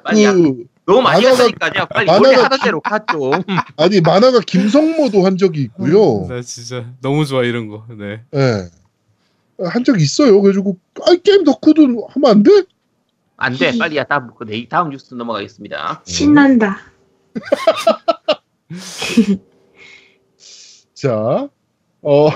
빨리 야,
그,
너무 많이
만화가-
갔으니까 그냥 빨리
만화가-
원래 하던 대로 가 좀.
아니 만화가 김성모도 한 적이 있고요.
나 진짜 너무 좋아 이런 거. 네.
예. 한 적 있어요. 그래가지고 아 게임 덕후도 하면 안 돼?
안 돼. 빨리 야 다음 네, 다음 뉴스 넘어가겠습니다.
신난다.
자, 어,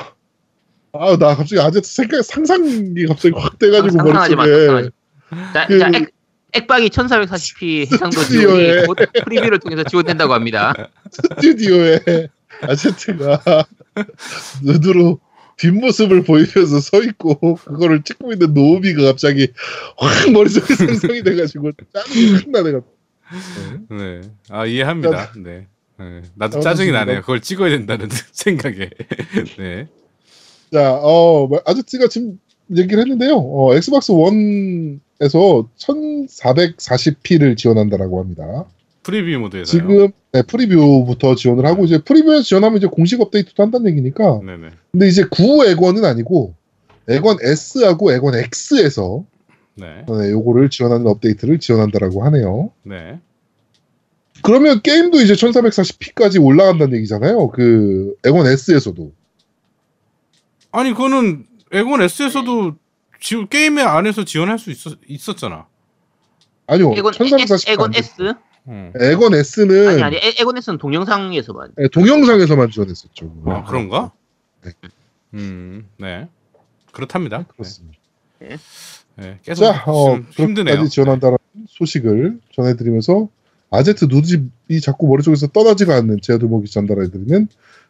아, 나 갑자기 아제트 생각, 상상이 갑자기 확 돼가지고
상상하지 마.
머릿속에.
상상하지 마. 자,
그-
자 액, 액박이 1440p 해상도
스튜디오에.
지원이 곧 프리뷰를 통해서 지원된다고 합니다.
스튜디오에 아제트가 눈으로 뒷모습을 보이면서 서 있고, 그거를 찍고 있는 노우미가 갑자기 확 머릿속에 상상이 돼가지고 짜증이 확 나네가.
네. 아 이해합니다. 네. 네. 나도
어,
짜증이. 나네요. 그걸 찍어야 된다는 생각에. 네.
자, 어, 뭐, 아제트가 지금 얘기를 했는데요. 어, Xbox 1에서 1440p를 지원한다라고 합니다.
preview 모드에서요.
지금 네, preview부터 지원을 하고 이제 preview에서 지원하면 이제 공식 업데이트도 한다는 얘기니까
네네.
근데 이제 구 엑원은 아니고 엑원 S하고 엑원 X에서
네.
네, 요거를 지원하는 업데이트를 지원한다라고 하네요.
네.
그러면 게임도 이제 1440p까지 올라간다는 얘기잖아요. 그 액원 S에서도
아니 그거는 에곤 S에서도 지, 게임의 안에서 지원할 수 있었, 있었잖아.
아니요.
에곤,
1440p
에곤. S?
응.
액원 S는
아니 아니 에- 에곤 S는 동영상에서만.
네, 동영상에서만 지원했었죠.
아 그런가?
네.
음, 네. 그렇답니다. 네.
그렇습니다.
네. 계속
자, 어,
좀 힘드네요.
지원한다는 소식을 전해드리면서 아제트 누드집이 자꾸 머릿속에서 떠나지가 않는 제아들목이 전달해드리는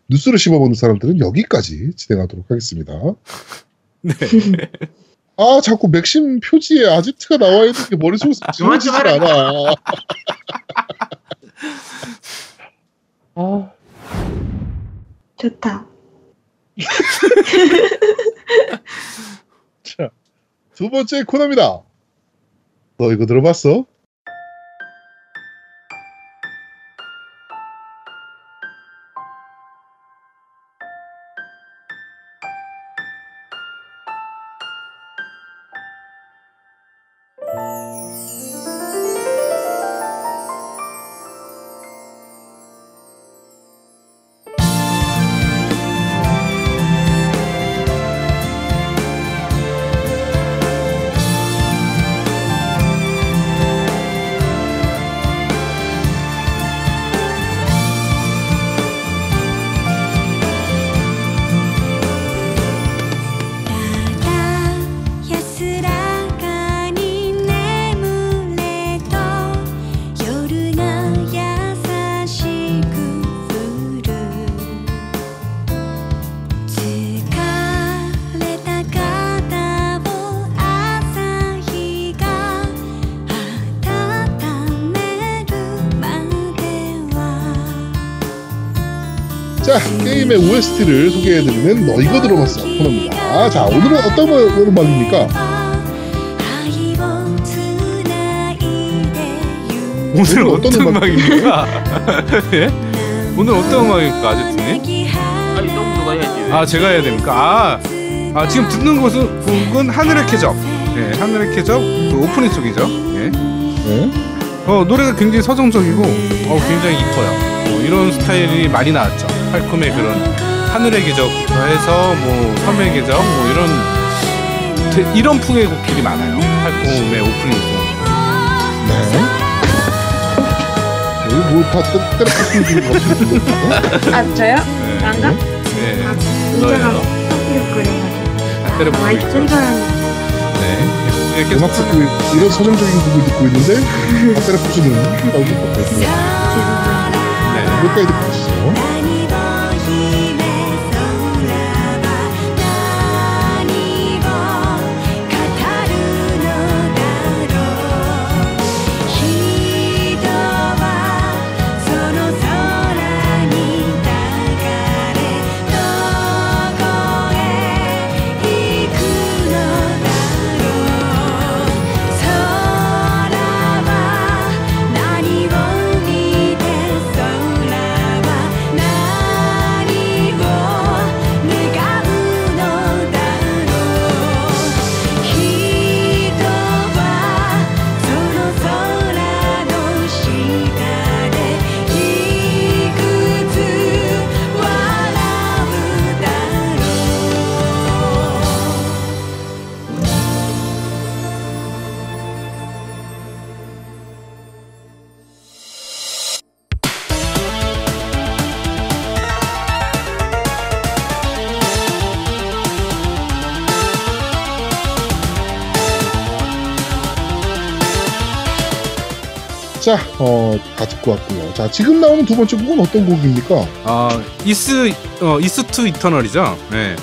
뉴스를 씹어보는 사람들은 여기까지 진행하도록 하겠습니다.
네.
아, 자꾸 맥심 표지에 아제트가 나와 있는 게 머릿속에서 지워지질 않아. 아,
좋다.
자, 두 번째 코너입니다. 너 이거 들어봤어? 게임의 OST를 소개해드리는 너 이거 들어봤어 코너입니다. 자, 오늘은 어떤 거- 음악입니까?
오늘
어떤
어떤
음악-
음악입니까? 예? 오늘 어떤 음악입니까, 아제트님?
아니 너무 누가 해야지.
아 제가 해야 됩니까? 아, 아 지금 듣는 곳은 곡은 하늘의 캐적. 예, 하늘의 캐적 그 오프닝 쪽이죠. 예.
네.
어 노래가 굉장히 서정적이고 어 굉장히 이뻐요. 뭐 이런 스타일이 많이 나왔죠. 팔콤의 그런 하늘의 계적부터 해서 뭐 섬의 계적 뭐 이런 되- 이런 풍의 곡들이 많아요. 팔콤의 오프닝 송.
네. 뭐다 때려박는 줄 같은데.
아 저요?
네.
난가?
네.
아 마이크
있죠.
소리가 나는
네. 이렇게
음악 듣고 있- 이런 서정적인 곡을 듣고 있는데 같아요.
죄송합니다.
네.
여기까지 듣고 어, 다 듣고 왔고요. 자, 지금 나오는 두 번째 곡은 어떤 곡입니까?
아 이스 어 이스 two Eternal이죠. 네.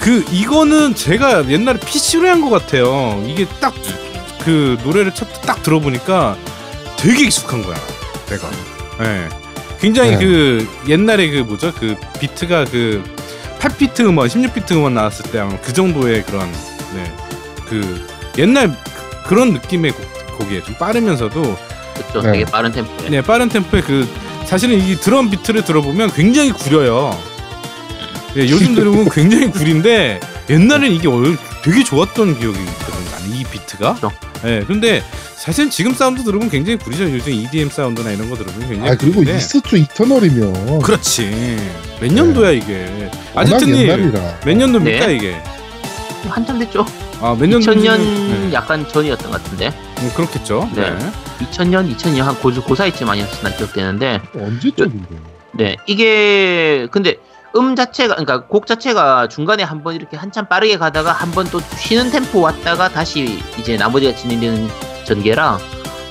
그 이거는 제가 옛날에 PC로 한 것 같아요. 이게 딱 그 노래를 첫딱 들어보니까 되게 익숙한 거야. 내가. 네. 굉장히
네.
그 옛날에 그 뭐죠 그 비트가 그 8비트 음원, 16비트 음원 나왔을 때 아마 그 정도의 그런 네. 그 옛날 그- 그런 느낌의 곡, 곡이에요. 좀 빠르면서도
그렇죠.
네.
되게 빠른 템포에.
네, 빠른 템포의 그 사실은 이 드럼 비트를 들어보면 굉장히 구려요. 예, 요즘 들으면 굉장히 구린데 옛날엔 이게 얼- 되게 좋았던 기억이 있거든요. 이 비트가.
그렇죠.
예, 근데 사실 지금 사운드 들으면 굉장히 구리죠. 요즘 EDM 사운드나 이런 거 들으면 굉장히
아, 그리고
two
Eternal이면
그렇지. 몇 년도야 이게?
워낙
아제트님
옛날이라.
몇 년도입니까
네.
이게?
한참 됐죠.
아, 몇 년도?
2000년 약간 전이었던 것 같은데.
음, 그렇겠죠.
네.
네.
2000년, 2002년 한 고, 고사이쯤 아니었나 기억되는데.
언제적인데?
네, 이게 근데 음 자체가 그러니까 곡 자체가 중간에 한번 이렇게 한참 빠르게 가다가 한 번 또 쉬는 템포 왔다가 다시 이제 나머지가 진행되는 전개라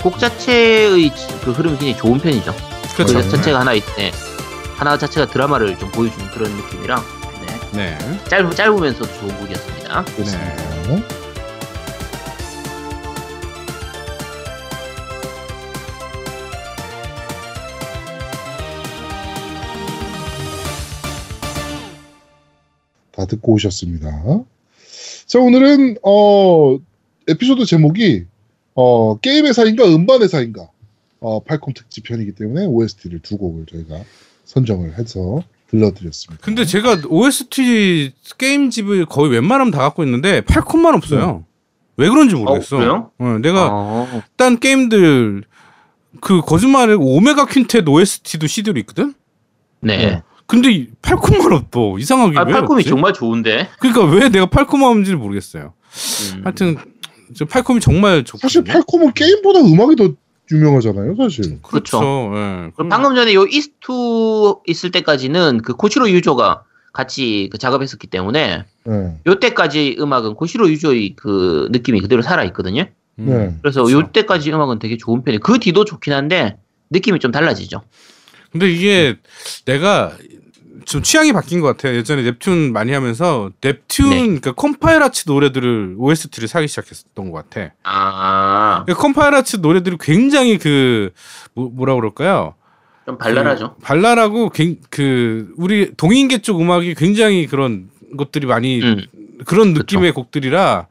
곡 자체의 그 흐름이 굉장히 좋은 편이죠.
그렇죠.
곡 자체가 하나 있네. 하나 자체가 드라마를 좀 보여주는 그런 느낌이라 네.
네.
짧 짧으면서 좋은 곡이었습니다.
그 다. 다 듣고 오셨습니다. 자, 오늘은, 어, 에피소드 제목이, 어, 게임 회사인가 음반 회사인가, 어, 팔콤 특집 편이기 때문에 OST를 두 곡을 저희가 선정을 해서 들려드렸습니다.
근데 제가 OST 게임집을 거의 웬만하면 다 갖고 있는데 팔콤만 없어요. 왜 그런지 모르겠어.
어, 그래요?
어, 내가
어,
딴 게임들 그 거짓말을 오메가 퀸텟 OST도 CD로 있거든.
네.
어. 근데 이 팔콤만 없어. 이상하게
아,
왜
팔콤이
없지?
정말 좋은데.
그러니까 왜 내가 팔콤 없는지 를 모르겠어요.
음.
하여튼 저 팔콤이 정말 좋거든요.
사실 팔콤은 게임보다 음악이 더 유명하잖아요, 사실.
그렇죠.
그렇죠.
예.
그럼 방금 전에 요 이스 two 있을 때까지는 그 고시로 유조가 같이 그 작업했었기 때문에
네.
요때까지 음악은 고시로 유조의 그 느낌이 그대로 살아 있거든요.
음.
네.
그래서
그렇죠.
요때까지 음악은 되게 좋은 편이에요. 그 뒤도 좋긴 한데 느낌이 좀 달라지죠.
근데 이게 내가 좀 취향이 바뀐 것 같아요. 예전에 넵튠 많이 하면서 넵튠
네.
그러니까 컴파일하트 노래들을 OST를 사기 시작했던 것 같아.
아,
그러니까 컴파일하트 노래들이 굉장히 그 뭐, 뭐라 그럴까요?
좀 발랄하죠.
그 발랄하고 굉- 그 우리 동인계 쪽 음악이 굉장히 그런 것들이 많이
음.
그런 느낌의 곡들이라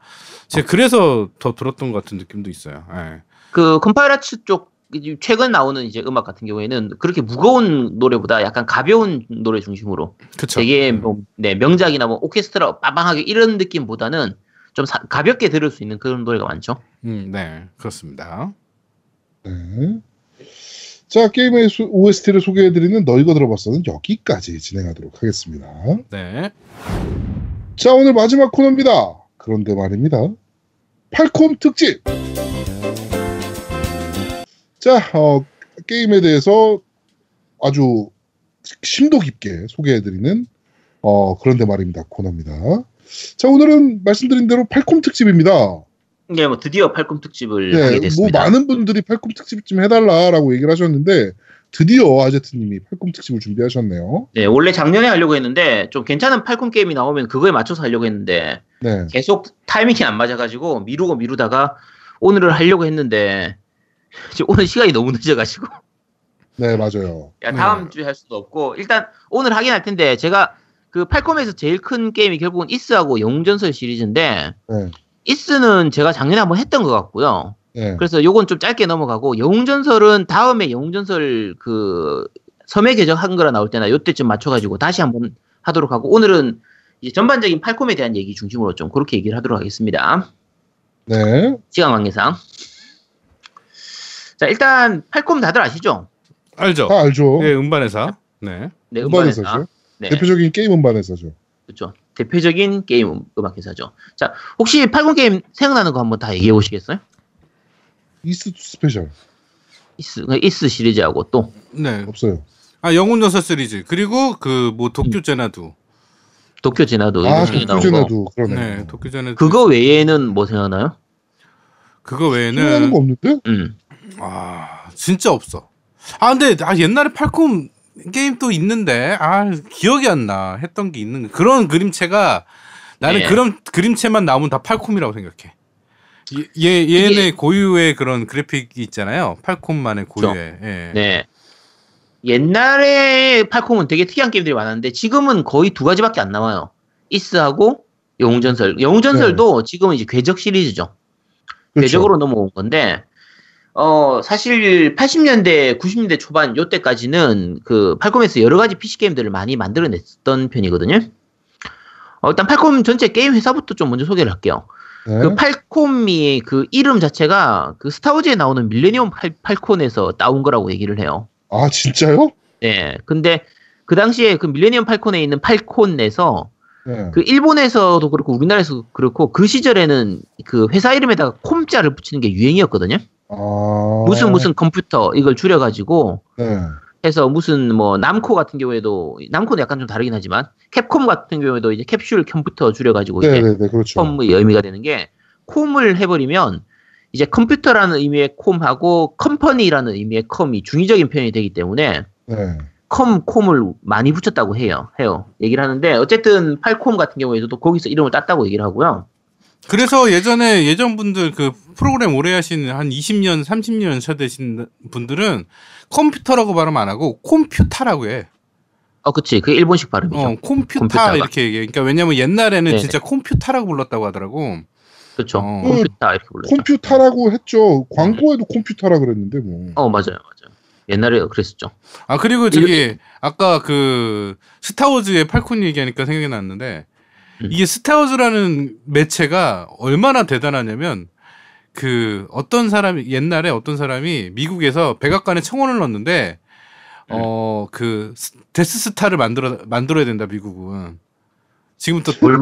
제가 그래서 더 들었던 것 같은 느낌도 있어요. 예.
그 컴파일하트 쪽 최근 나오는 이제 음악 같은 경우에는 그렇게 무거운 노래보다 약간 가벼운 노래 중심으로
그쵸.
되게 뭐, 네, 명작이나 뭐 오케스트라 빠방하게 이런 느낌보다는 좀 사- 가볍게 들을 수 있는 그런 노래가 많죠.
음, 네, 그렇습니다.
네. 자, 게임의 수- OST를 소개해드리는 너 이거 들어봤어는 여기까지 진행하도록 하겠습니다.
네,
자, 오늘 마지막 코너입니다. 그런데 말입니다. 팔콤 특집! 자, 어, 게임에 대해서 아주 심도 깊게 소개해드리는 어, 그런데 말입니다. 코너입니다. 자, 오늘은 말씀드린 대로 팔콤 특집입니다.
이게 뭐 드디어 팔꿈 특집을 하게
네, 뭐
됐습니다.
많은 분들이 팔꿈 특집 좀 해달라라고 얘기를 하셨는데 드디어 아제트님이 팔꿈 특집을 준비하셨네요.
네, 원래 작년에 하려고 했는데 좀 괜찮은 팔꿈 게임이 나오면 그거에 맞춰서 하려고 했는데
네,
계속 타이밍이 안 맞아가지고 미루고 미루다가 오늘을 하려고 했는데 지금 오늘 시간이 너무 늦어가지고
네 맞아요.
야, 다음
네.
주에 할 수도 없고 일단 오늘 하긴 할 텐데 제가 그 팔콤에서 제일 큰 게임이 결국은 이스하고 영웅전설 시리즈인데
네,
이스는 제가 작년에 한번 했던 것 같고요.
네,
그래서 요건 좀 짧게 넘어가고 영웅전설은 다음에 영웅전설 그 섬의 궤적 한글화 나올 때나 요때쯤 맞춰가지고 다시 한번 하도록 하고 오늘은 이제 전반적인 팔콤에 대한 얘기 중심으로 좀 그렇게 얘기를 하도록 하겠습니다.
네,
시간 관계상. 자 일단 팔콤 다들 아시죠?
알죠?
다 알죠.
네, 음반회사. 네,
네, 음반회사.
음반회사죠.
네,
대표적인 게임 음반회사죠.
그렇죠. 대표적인 게임 음- 음악 회사죠. 자 혹시 팔콤 게임 생각나는 거 한번 다 얘기해 보시겠어요?
이스 special
이스, 이스 시리즈하고 또
네.
없어요.
아 영웅전설 시리즈 그리고 그 뭐 도쿄 제나두.
도쿄 제나두
아,
거.
도쿄 제나두 그러네.
네, 도쿄 제나두.
그거 외에는 뭐 생각나요?
그거
생각나는
외에는
거 없는데?
음.
아 진짜 없어. 아 근데 아 옛날에 팔콤 게임 또 있는데 아 기억이 안 나. 했던 게 있는 그런 그림체가 나는
예.
그런 그림체만 나오면 다 팔콤이라고 생각해. 얘, 얘 얘네
이게-
고유의 그런 그래픽이 있잖아요. 팔콤만의 고유의. 예.
네. 옛날에 팔콤은 되게 특이한 게임들이 많았는데 지금은 거의 두 가지밖에 안 나와요. 이스하고 영웅전설. 영웅전설도 지금은 이제 궤적 시리즈죠.
그렇죠.
궤적으로 넘어온 건데 어 사실 80년대 90년대 초반 요때까지는 그 팔콤에서 여러 가지 PC 게임들을 많이 만들어냈던 편이거든요. 어, 일단 팔콤 전체 게임 회사부터 좀 먼저 소개를 할게요.
네.
그 팔콤이 그 이름 자체가 그 스타워즈에 나오는 밀레니엄 팔, 팔콘에서 따온 거라고 얘기를 해요.
아 진짜요?
네. 근데 그 당시에 그 밀레니엄 팔콘에 있는 팔콘에서
네.
그 일본에서도 그렇고 우리나라에서도 그렇고 그 시절에는 그 회사 이름에다가 콤자를 붙이는 게 유행이었거든요.
아
무슨 무슨 컴퓨터 이걸 줄여가지고
네.
해서 무슨 뭐 남코 같은 경우에도 남코는 약간 좀 다르긴 하지만 캡콤 같은 경우에도 이제 캡슐 컴퓨터 줄여가지고 이제
네네네 그렇죠.
콤의 의미가 되는 게 콤을 해버리면 이제 컴퓨터라는 의미의 콤하고 company라는 의미의 컴이 중의적인 표현이 되기 때문에
네.
컴 콤을 많이 붙였다고 해요. 해요. 얘기를 하는데 어쨌든 팔콤 같은 경우에도 거기서 이름을 땄다고 얘기를 하고요.
그래서 예전에 예전 분들 그 프로그램 오래 하신 한 20년, 30년 차 되신 분들은 컴퓨터라고 발음 안 하고 콤퓨타라고 해.
어, 그치. 그 일본식 발음이죠.
어, 콤퓨타
콤퓨타가.
이렇게 얘기해. 그러니까 왜냐면 옛날에는
네네.
진짜 콤퓨타라고 불렀다고 하더라고.
그렇죠.
어.
콤퓨타 이렇게 불렀죠.
콤퓨타라고 했죠. 광고에도 콤퓨타라 그랬는데 뭐.
어, 맞아요. 맞아요. 옛날에 그랬었죠.
아 그리고 저기 아까 그 스타워즈의 팔콘 얘기하니까 생각이 났는데
음.
이게 스타워즈라는 매체가 얼마나 대단하냐면 그 어떤 사람이 옛날에 어떤 사람이 미국에서 백악관에 청원을 넣었는데 어 그 Death Star를 만들어 만들어야 된다 미국은 지금부터
뭘,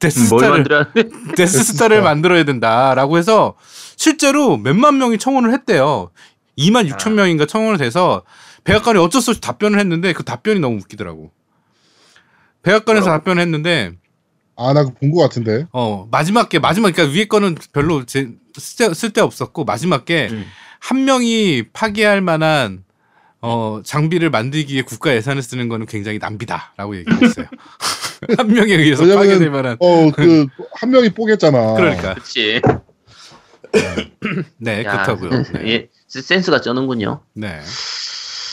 Death Star를? Death Star를 만들어야 된다라고 해서 실제로 몇만 명이 청원을 했대요. 2만 6천
아.
명인가 청원을 해서 백악관이 어쩔 수 없이 답변을 했는데 그 답변이 너무 웃기더라고. 백악관에서? 답변을 했는데
아 나 본 것 같은데.
어 마지막 게 마지막 그러니까 위에 거는 별로 제, 쓸데, 쓸데 없었고 마지막 게한
음.
명이 파괴할 만한 어 장비를 만들기 위해 국가 예산을 쓰는 거는 굉장히 낭비다라고 얘기했어요. 한 명에 의해서 파괴될 만한
어 그 한 명이 뽀겠잖아.
그러니까
그치.
네
야,
그렇다고요. 네.
예, 센스가 쩌는군요.
네.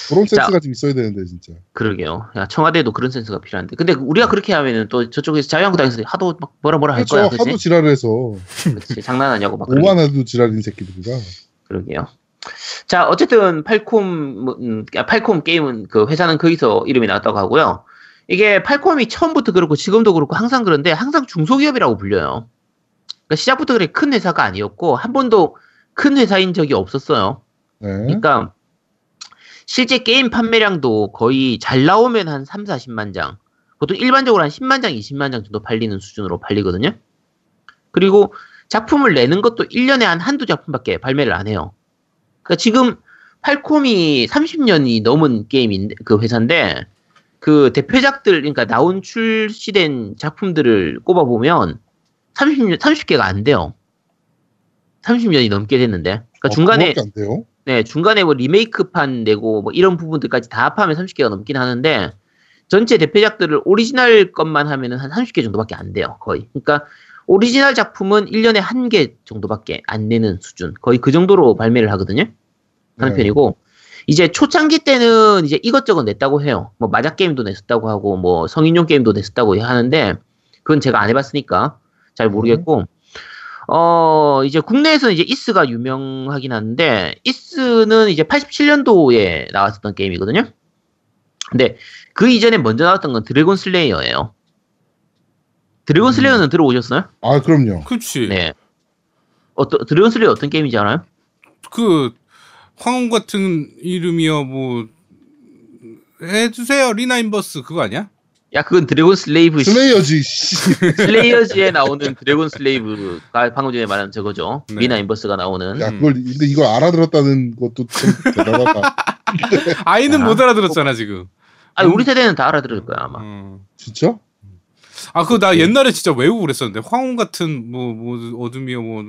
그런
자.
센스가 좀 있어야 되는데 진짜.
그러게요. 야, 청와대도 그런 센스가 필요한데. 근데 우리가 그렇게 하면은 또 저쪽에서 자유한국당에서 하도 막 뭐라 뭐라 할
그렇죠.
거야.
하도
그치?
지랄해서
그치? 장난하냐고 막. 그러고.
오만 해도 지랄인 새끼들이라.
그러게요. 자, 어쨌든 팔콤 뭐, 음, 아, 팔콤 게임은 그 회사는 거기서 이름이 나왔다고 하고요. 이게 팔콤이 처음부터 그렇고 지금도 그렇고 항상 그런데 항상 중소기업이라고 불려요. 그러니까 시작부터 그렇게 큰 회사가 아니었고 한 번도 큰 회사인 적이 없었어요.
네.
그러니까 실제 게임 판매량도 거의 잘 나오면 한 3, 40만 장. 보통 일반적으로 한 10만 장, 20만 장 정도 팔리는 수준으로 팔리거든요. 그리고 작품을 내는 것도 1년에 한 한두 작품밖에 발매를 안 해요. 그러니까 지금 팔콤이 30년이 넘은 게임인데 그 회사인데 그 대표작들 그러니까 나온 출시된 작품들을 꼽아 보면 30년 30개가 안 돼요. 30년이 넘게 됐는데. 그러니까
어,
중간에
안 돼요.
네, 중간에 뭐 리메이크판 내고 뭐 이런 부분들까지 다 합하면 30개가 넘긴 하는데 전체 대표작들을 오리지널 것만 하면은 한 30개 정도밖에 안 돼요. 거의. 그러니까 오리지널 작품은 1년에 한 개 정도밖에 안 내는 수준. 거의 그 정도로 발매를 하거든요. 하는
네.
편이고 이제 초창기 때는 이제 이것저것 냈다고 해요. 뭐 마작 게임도 냈었다고 하고 뭐 성인용 게임도 냈었다고 하는데 그건 제가 안 해봤으니까 잘 모르겠고 어 이제 국내에서는 이제 이스가 유명하긴 한데 이스는 이제 87년도에 나왔었던 게임이거든요. 근데 그 이전에 먼저 나왔던 건 Dragon Slayer예요. Dragon
음.
Slayer는 들어보셨어요?
아 그럼요.
그렇지.
네. 어떤 드래곤 슬레이어 어떤 게임인지 알아요?
그 황혼 같은 이름이요 뭐 해주세요 리나 인버스 그거 아니야?
야 그건 드래곤 슬레이브
슬레이어지. 씨.
슬레이어즈에 나오는 드래곤 슬레이브가 방금 전에 말한 저거죠.
네.
리나 인버스가 나오는.
야 그걸 근데 이걸 알아들었다는 것도 참 대단하다.
아이는
아,
못 알아들었잖아 지금.
아니 우리 세대는 다 알아들을 거야 아마.
어.
진짜?
아 그거 나 옛날에 진짜 외우고 그랬었는데 황혼 같은 뭐 뭐 어둠이요 뭐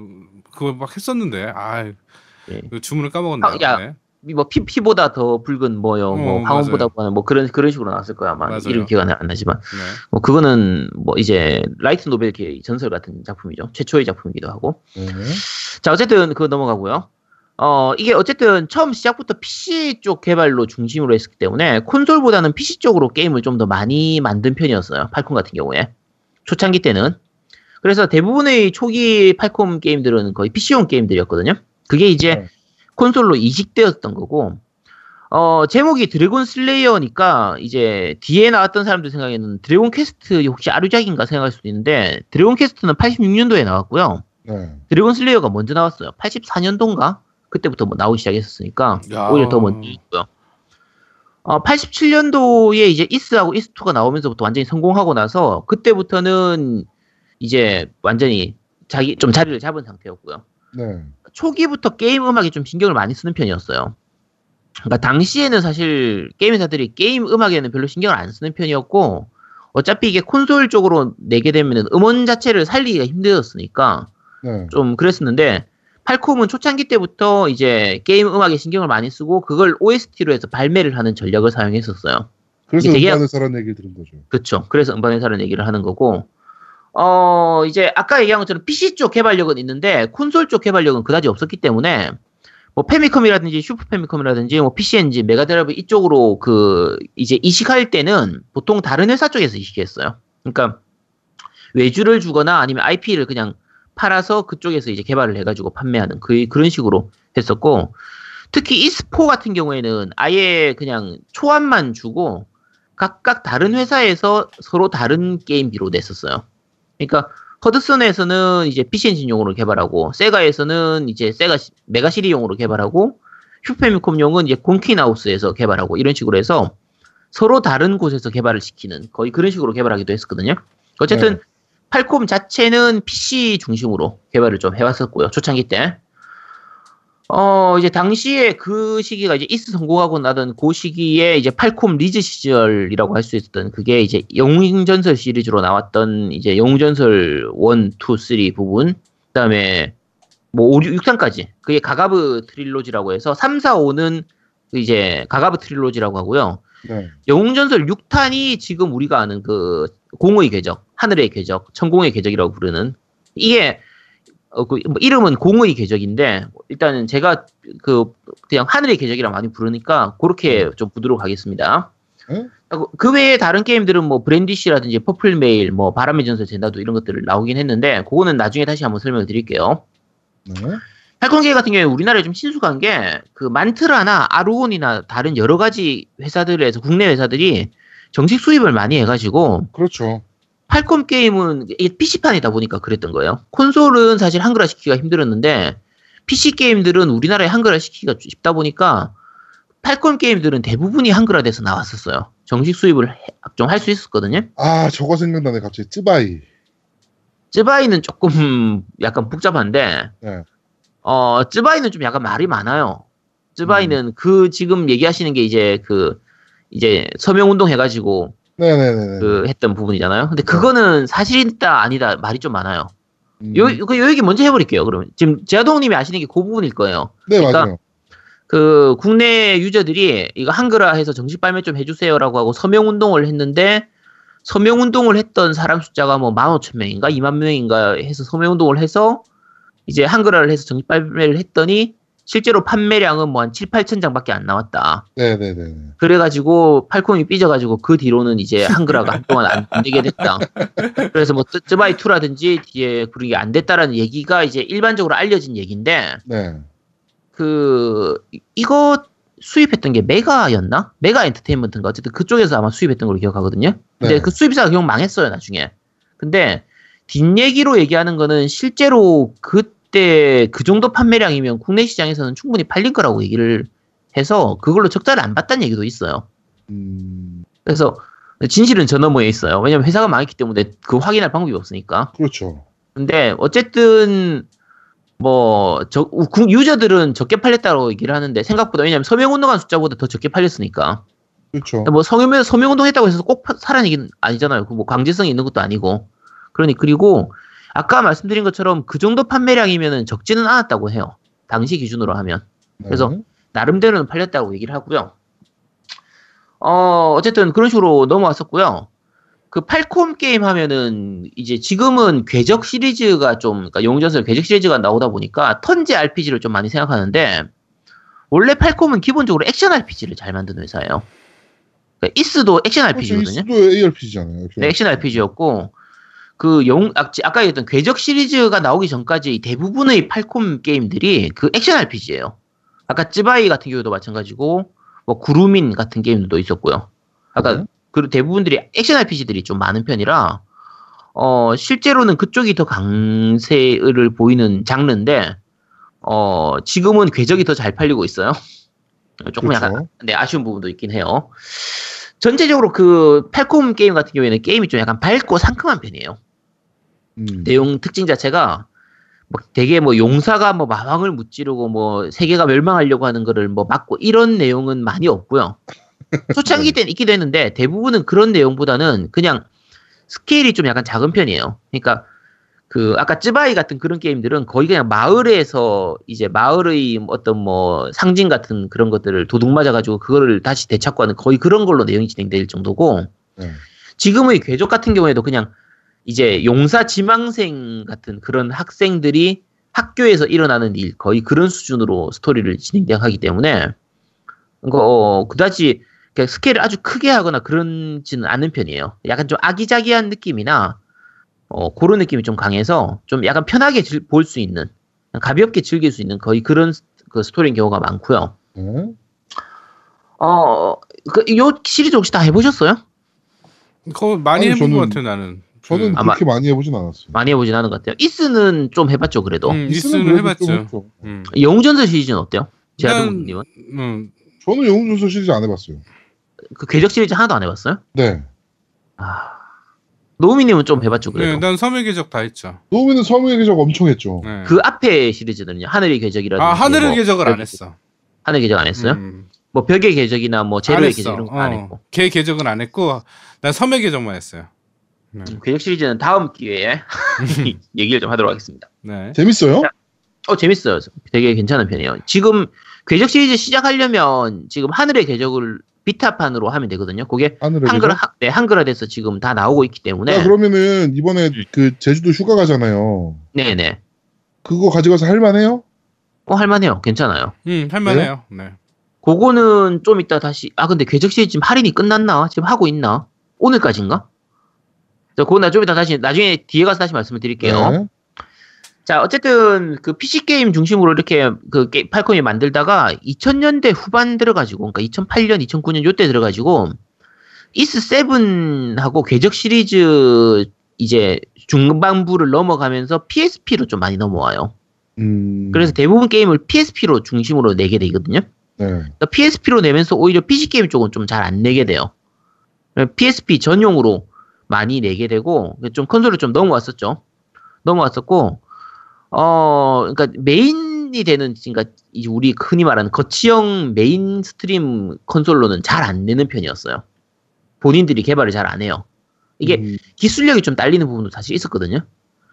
그거 막 했었는데 아
예.
그 주문을 까먹었네.
아, 야.
네.
뭐 피, 피보다 더 붉은 뭐요, 뭐
어,
황혼보다 뭐뭐 그런 그런 식으로 나왔을 거야 아마.
맞아요.
이름 기억 안, 안 나지만.
네.
뭐 그거는 뭐 이제 라이트 노벨계의 전설 같은 작품이죠. 최초의 작품이기도 하고.
네.
자 어쨌든 그거 넘어가고요. 어 이게 어쨌든 처음 시작부터 PC 쪽 개발로 중심으로 했기 때문에 콘솔보다는 PC 쪽으로 게임을 좀 더 많이 만든 편이었어요. 팔콤 같은 경우에 초창기 때는 그래서 대부분의 초기 팔콤 게임들은 거의 PC용 게임들이었거든요. 그게 이제
네.
콘솔로 이식되었던 거고 어 제목이 드래곤 슬레이어니까 이제 뒤에 나왔던 사람들 생각에는 드래곤 퀘스트 혹시 아류작인가 생각할 수도 있는데 드래곤 퀘스트는 86년도에 나왔고요.
네.
드래곤 슬레이어가 먼저 나왔어요. 84년도인가? 그때부터 뭐 나오기 시작했었으니까
야.
오히려 더 먼저 있고요. 어, 87년도에 이제 이스하고 이스2가 나오면서부터 완전히 성공하고 나서 그때부터는 이제 완전히 자기 좀 자리를 잡은 상태였고요.
네.
초기부터 게임 음악에 좀 신경을 많이 쓰는 편이었어요. 그러니까 당시에는 사실 게임 회사들이 게임 음악에는 별로 신경을 안 쓰는 편이었고 어차피 이게 콘솔 쪽으로 내게 되면 음원 자체를 살리기가 힘들었으니까
네.
좀 그랬었는데 팔콤은 초창기 때부터 이제 게임 음악에 신경을 많이 쓰고 그걸 OST로 해서 발매를 하는 전략을 사용했었어요.
그래서
이게 되게-
음반을 사라는 얘기를 들은 거죠.
그렇죠. 그래서 음반회사라는 얘기를 하는 거고 어 이제 아까 얘기한 것처럼 PC 쪽 개발력은 있는데 콘솔 쪽 개발력은 그다지 없었기 때문에 뭐 패미컴이라든지 슈퍼 패미컴이라든지 뭐 PC 엔진, 메가드라이브 이쪽으로 그 이제 이식할 때는 보통 다른 회사 쪽에서 이식했어요. 그러니까 외주를 주거나 아니면 IP를 그냥 팔아서 그쪽에서 이제 개발을 해가지고 판매하는 그 그런 식으로 했었고 특히 e스포 같은 경우에는 아예 그냥 초안만 주고 각각 다른 회사에서 서로 다른 게임비로 냈었어요. 그러니까 허드슨에서는 이제 PC 엔진용으로 개발하고 세가에서는 이제 세가 시- 메가 시리용으로 개발하고 슈퍼미콤용은 이제 곤키나우스에서 개발하고 이런 식으로 해서 서로 다른 곳에서 개발을 시키는 거의 그런 식으로 개발하기도 했었거든요. 어쨌든
네.
팔콤 자체는 PC 중심으로 개발을 좀 해왔었고요. 초창기 때. 어, 이제 당시에 그 시기가 이제 이스 성공하고 나던 그 시기에 이제 팔콤 리즈 시절이라고 할 수 있었던 그게 이제 영웅전설 시리즈로 나왔던 이제 영웅전설 1, 2, 3 부분. 그 다음에 뭐 5, 6, 6탄까지. 그게 가가브 trilogy라고 해서 3, 4, 5는 이제 가가브 trilogy라고 하고요.
네.
영웅전설 6탄이 지금 우리가 아는 그 공의 궤적, 하늘의 궤적, 천공의 궤적이라고 부르는 이게 어, 그, 뭐 이름은 공의 궤적인데, 일단은 제가 그, 그냥 하늘의 궤적이라 많이 부르니까, 그렇게 좀 부드럽게 하겠습니다.
네?
그- 그 외에 다른 게임들은 뭐, 브랜디시라든지 퍼플메일, 뭐, 바람의 전설 젠다도 이런 것들을 나오긴 했는데, 그거는 나중에 다시 한번 설명을 드릴게요.
네.
팔콘게임 같은 경우에 우리나라에 좀 친숙한 게, 그 만트라나 아루온이나 다른 여러 가지 회사들에서, 국내 회사들이 정식 수입을 많이 해가지고,
그렇죠.
팔콤 게임은 이게 PC판이다 보니까 그랬던 거예요. 콘솔은 사실 한글화 시키기가 힘들었는데 PC 게임들은 우리나라에 한글화 시키기가 쉽다 보니까 팔콤 게임들은 대부분이 한글화돼서 나왔었어요. 정식 수입을 좀 할 수 있었거든요.
아 저거 생각나네 갑자기 쯔바이.
쯔바이는 조금 약간 복잡한데
네.
어 쯔바이는 좀 약간 말이 많아요. 쯔바이는 그 지금 얘기하시는 게 이제 그 이제 서명 운동 해가지고
네네네.
그 했던 부분이잖아요. 근데 그거는 사실이다 아니다 말이 좀 많아요.
음.
요, 그, 요 얘기 먼저 해버릴게요, 그러면. 지금, 제아동님이 아시는 게 그 부분일 거예요.
네
그러니까
맞아요.
그, 국내 유저들이 이거 한글화 해서 정식 발매 좀 해주세요라고 하고 서명 운동을 했는데, 서명 운동을 했던 사람 숫자가 뭐 15,000명인가 2만 명인가 해서 서명 운동을 해서, 이제 한글화를 해서 정식 발매를 했더니, 실제로 판매량은 뭐 한 7, 8천 장밖에 안 나왔다.
네네네.
그래가지고 팔콤이 삐져가지고 그 뒤로는 이제 한글화가 한동안 안 되게 됐다. 그래서 뭐 쯔- 쯔바이 2라든지 뒤에 그런 게 안 됐다라는 얘기가 이제 일반적으로 알려진 얘기인데
네.
그 이- 이거 수입했던 게 메가였나? 메가 엔터테인먼트인가 어쨌든 그쪽에서 아마 수입했던 걸로 기억하거든요. 근데
네.
그 수입사가 결국 망했어요 나중에. 근데 뒷얘기로 얘기하는 거는 실제로 그 때 그 정도 판매량이면 국내 시장에서는 충분히 팔릴 거라고 얘기를 해서 그걸로 적자를 안 봤다는 얘기도 있어요.
음
그래서 진실은 저 너머에 있어요. 왜냐면 회사가 망했기 때문에 그 확인할 방법이 없으니까.
그렇죠.
근데 어쨌든 뭐 저, 구- 유저들은 적게 팔렸다고 얘기를 하는데 생각보다 왜냐면 서명 운동한 숫자보다 더 적게 팔렸으니까.
그렇죠.
뭐 성명 서명 운동 했다고 해서 꼭 얘기는 아니잖아요. 그 뭐 강제성이 있는 것도 아니고. 그러니 그리고 아까 말씀드린 것처럼 그 정도 판매량이면은 적지는 않았다고 해요. 당시 기준으로 하면. 그래서
네.
나름대로는 팔렸다고 얘기를 하고요. 어, 어쨌든 그런 식으로 넘어왔었고요. 그 팔콤 게임 하면은 이제 지금은 궤적 시리즈가 좀, 그러니까 용전설 궤적 시리즈가 나오다 보니까 턴제 RPG를 좀 많이 생각하는데 원래 팔콤은 기본적으로 액션 RPG를 잘 만드는 회사예요. 그러니까 이스도 액션 RPG거든요.
도 ARPG잖아요.
네, 액션 RPG였고 그 용, 아, 아까 얘기했던 궤적 시리즈가 나오기 전까지 대부분의 팔콤 게임들이 그 액션 RPG예요. 아까 찌바이 같은 경우도 마찬가지고 뭐 구루민 같은 게임도 있었고요. 아까
네.
그 대부분들이 액션 RPG들이 좀 많은 편이라 어 실제로는 그쪽이 더 강세를 보이는 장르인데 어 지금은 궤적이 더 잘 팔리고 있어요. 조금
그렇죠.
약간 네, 아쉬운 부분도 있긴 해요. 전체적으로 그 팔콤 게임 같은 경우에는 게임이 좀 약간 밝고 상큼한 편이에요.
음.
내용 특징 자체가 뭐 되게 뭐 용사가 뭐 마왕을 무찌르고 뭐 세계가 멸망하려고 하는 거를 뭐 막고 이런 내용은 많이 없고요. 초창기 때는 있기도 했는데 대부분은 그런 내용보다는 그냥 스케일이 좀 약간 작은 편이에요. 그러니까 그 아까 쯔바이 같은 그런 게임들은 거의 그냥 마을에서 이제 마을의 어떤 뭐 상징 같은 그런 것들을 도둑 맞아가지고 그거를 다시 되찾고 하는 거의 그런 걸로 내용이 진행될 정도고
네.
지금의 궤적 같은 경우에도 그냥 이제 용사 지망생 같은 그런 학생들이 학교에서 일어나는 일 거의 그런 수준으로 스토리를 진행하기 때문에 어, 그다지 스케일을 아주 크게 하거나 그런지는 않은 편이에요. 약간 좀 아기자기한 느낌이나 어, 그런 느낌이 좀 강해서 좀 약간 편하게 볼 수 있는 가볍게 즐길 수 있는 거의 그런 스- 그 스토리인 경우가 많고요.
네.
어, 그, 요 시리즈 혹시 다 해보셨어요?
그거 많이
아니,
해본
저는-
것 같아요 나는.
저는
그,
아마-
그렇게 많이 해보진 않았어요.
많이 해보진 않은 것 같아요. 이스는 좀 해봤죠, 그래도.
음,
이스는
해봤죠. 음.
영웅전설 시리즈는 어때요?
난-
제아동님은?
음,
저는 영웅전설 시리즈 안 해봤어요.
그 궤적 시리즈 하나도 안 해봤어요?
네.
아. 노우미님은 좀 해봤죠, 그래도.
네, 난 섬의 계적 다 했죠.
노우미는 섬의 계적 엄청 했죠.
네.
그 앞에 시리즈는요, 하늘의 궤적이라든지.
아 하늘의
뭐
계적을 안 했어.
하늘의 궤적 안 했어요?
음,
뭐 벽의 궤적이나 뭐
했어.
궤적 이런 거안
어,
했고.
걔 계적은 안 했고 난 섬의 계적만 했어요. 네.
음, 궤적 시리즈는 다음 기회에 얘기를 좀 하도록 하겠습니다.
네.
재밌어요?
어, 재밌어요. 되게 괜찮은 편이에요. 지금 궤적 시리즈 시작하려면 지금 하늘의 궤적을 비타판으로 하면 되거든요. 그게 한글? 하, 네, 한글화돼서 지금 다 나오고 있기 때문에.
아, 그러면은 이번에 그 제주도 휴가 가잖아요.
네네.
그거 가져가서 할만해요?
어, 할만해요. 괜찮아요.
음, 할만해요. 네.
그거는 좀 이따 다시, 아, 근데 궤적 시리즈 지금 할인이 끝났나? 지금 하고 있나? 오늘까지인가? 자, 그건 나좀 이따 다시, 나중에 뒤에 가서 다시 말씀을 드릴게요.
네.
자, 어쨌든 그 PC 게임 중심으로 이렇게 그 게- 팔콤이 만들다가 2000년대 후반 들어가지고, 그러니까 2008년, 2009년 요때 들어가지고 이스 7하고 궤적 시리즈 이제 중반부를 넘어가면서 PSP로 좀 많이 넘어와요.
음,
그래서 대부분 게임을 PSP로 중심으로 내게 되거든요.
네.
그러니까 PSP로 내면서 오히려 PC 게임 쪽은 좀 잘 안 내게 돼요. PSP 전용으로 많이 내게 되고 좀 컨솔을 좀 넘어왔었죠. 넘어왔었고 어 그러니까 메인이 되는 그러니까 이 우리 흔히 말하는 거치형 mainstream 컨솔로는 잘 안 내는 편이었어요. 본인들이 개발을 잘 안 해요. 이게
음,
기술력이 좀 딸리는 부분도 사실 있었거든요.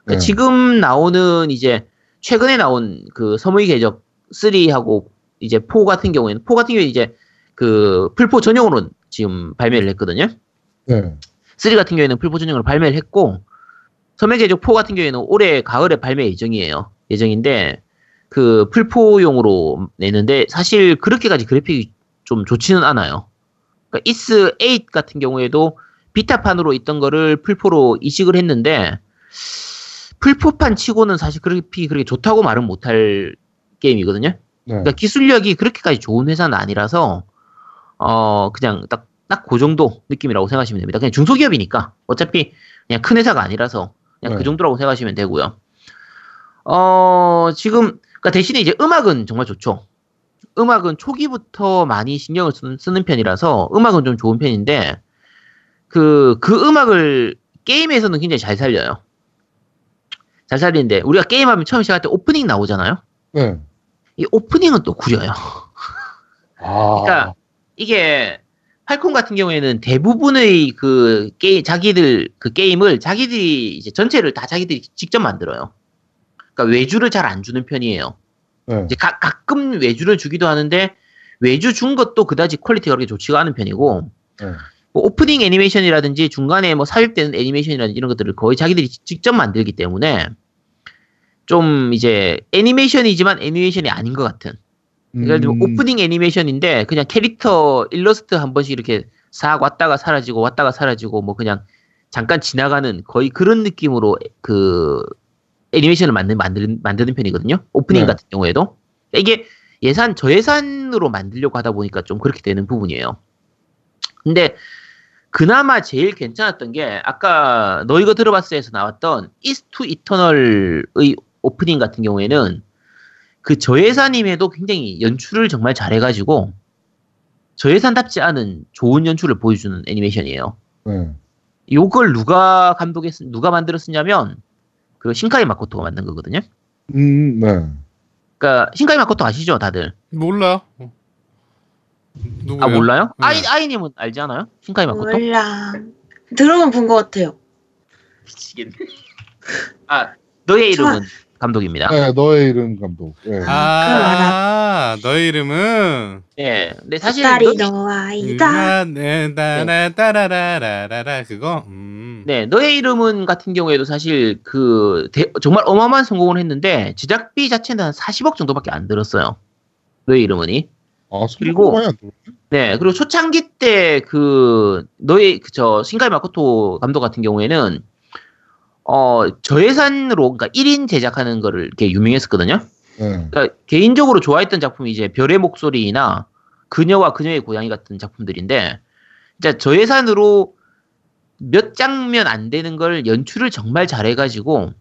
그러니까
네.
지금 나오는 이제 최근에 나온 그 서무의 궤적 3하고 이제 4 같은 경우에는 4 같은 경우에 이제 그 풀포 전용으로 지금 발매를 했거든요.
네.
3 같은 경우에는 풀포 전용으로 발매를 했고 궤적 4 같은 경우에는 올해 가을에 발매 예정이에요. 예정인데 그 풀포용으로 내는데 사실 그렇게까지 그래픽이 좀 좋지는 않아요. 그러니까 이스 8 같은 경우에도 비타판으로 있던 거를 풀포로 이식을 했는데 풀포판 치고는 사실 그래픽이 그렇게 좋다고 말은 못할 게임이거든요.
네.
그러니까 기술력이 그렇게까지 좋은 회사는 아니라서 어 그냥 딱 딱 그 정도 느낌이라고 생각하시면 됩니다. 그냥 중소기업이니까 어차피 그냥 큰 회사가 아니라서 그냥
네.
그 정도라고 생각하시면 되고요. 어 지금 그러니까 대신에 이제 음악은 정말 좋죠. 음악은 초기부터 많이 신경을 쓰는, 쓰는 편이라서 음악은 좀 좋은 편인데 그 그 음악을 게임에서는 굉장히 잘 살려요. 잘 살리는데 우리가 게임하면 처음 시작할 때 오프닝 나오잖아요.
네.
이 오프닝은 또 구려요.
아.
그러니까 이게 팔콤 같은 경우에는 대부분의 그 게임 자기들 그 게임을 자기들이 이제 전체를 다 자기들이 직접 만들어요. 그러니까 외주를 잘 안 주는 편이에요.
네.
이제 가, 가끔 외주를 주기도 하는데 외주 준 것도 그다지 퀄리티가 그렇게 좋지가 않은 편이고
네.
뭐 오프닝 애니메이션이라든지 중간에 뭐 삽입되는 애니메이션이라든지 이런 것들을 거의 자기들이 지- 직접 만들기 때문에 좀 이제 애니메이션이지만 애니메이션이 아닌 것 같은 그러니까
음,
오프닝 애니메이션인데 그냥 캐릭터 일러스트 한 번씩 이렇게 싹 왔다가 사라지고 왔다가 사라지고 뭐 그냥 잠깐 지나가는 거의 그런 느낌으로 그 애니메이션을 만든 만드는 만드는 편이거든요. 오프닝
네.
같은 경우에도 이게 예산 저예산으로 만들려고 하다 보니까 좀 그렇게 되는 부분이에요. 근데 그나마 제일 괜찮았던 게 아까 너 이거 들어봤어에서 나왔던 이스투 이터널의 오프닝 같은 경우에는 그 저예산임에도 굉장히 연출을 정말 잘해가지고 저예산답지 않은 좋은 연출을 보여주는 애니메이션이에요.
네.
요걸 누가 감독했, 누가 만들었었냐면 그 신카이 마코토가 만든 거거든요.
음, 네.
그러니까 신카이 마코토 아시죠, 다들?
몰라. 어. 누구야?
아 몰라요?
네.
아이 아이님은 알지 않아요? 신카이 마코토?
몰라. 들어만 본 것 같아요.
미치겠네. 아 너의 이름은 감독입니다.
네, 너의 이름 감독. 네.
아, 너의 이름은
네, 근데 사실
딸이
너,
너 아이다.
네, 따라 따라라라라라 그거. 음.
네, 너의 이름은 같은 경우에도 사실 그 대- 정말 어마어마한 성공을 했는데 제작비 자체는 한 40억 정도밖에 안 들었어요. 너의 이름은이.
아,
그리고-. 네, 그리고 초창기 때 그 너의 그저 신가이 마코토 감독 같은 경우에는 어 저예산으로 그러니까 1인 제작하는 거를 이렇게 유명했었거든요.
네.
그러니까 개인적으로 좋아했던 작품이 이제 별의 목소리나 그녀와 그녀의 고양이 같은 작품들인데 진짜 저예산으로 몇 장면 안 되는 걸 연출을 정말 잘해가지고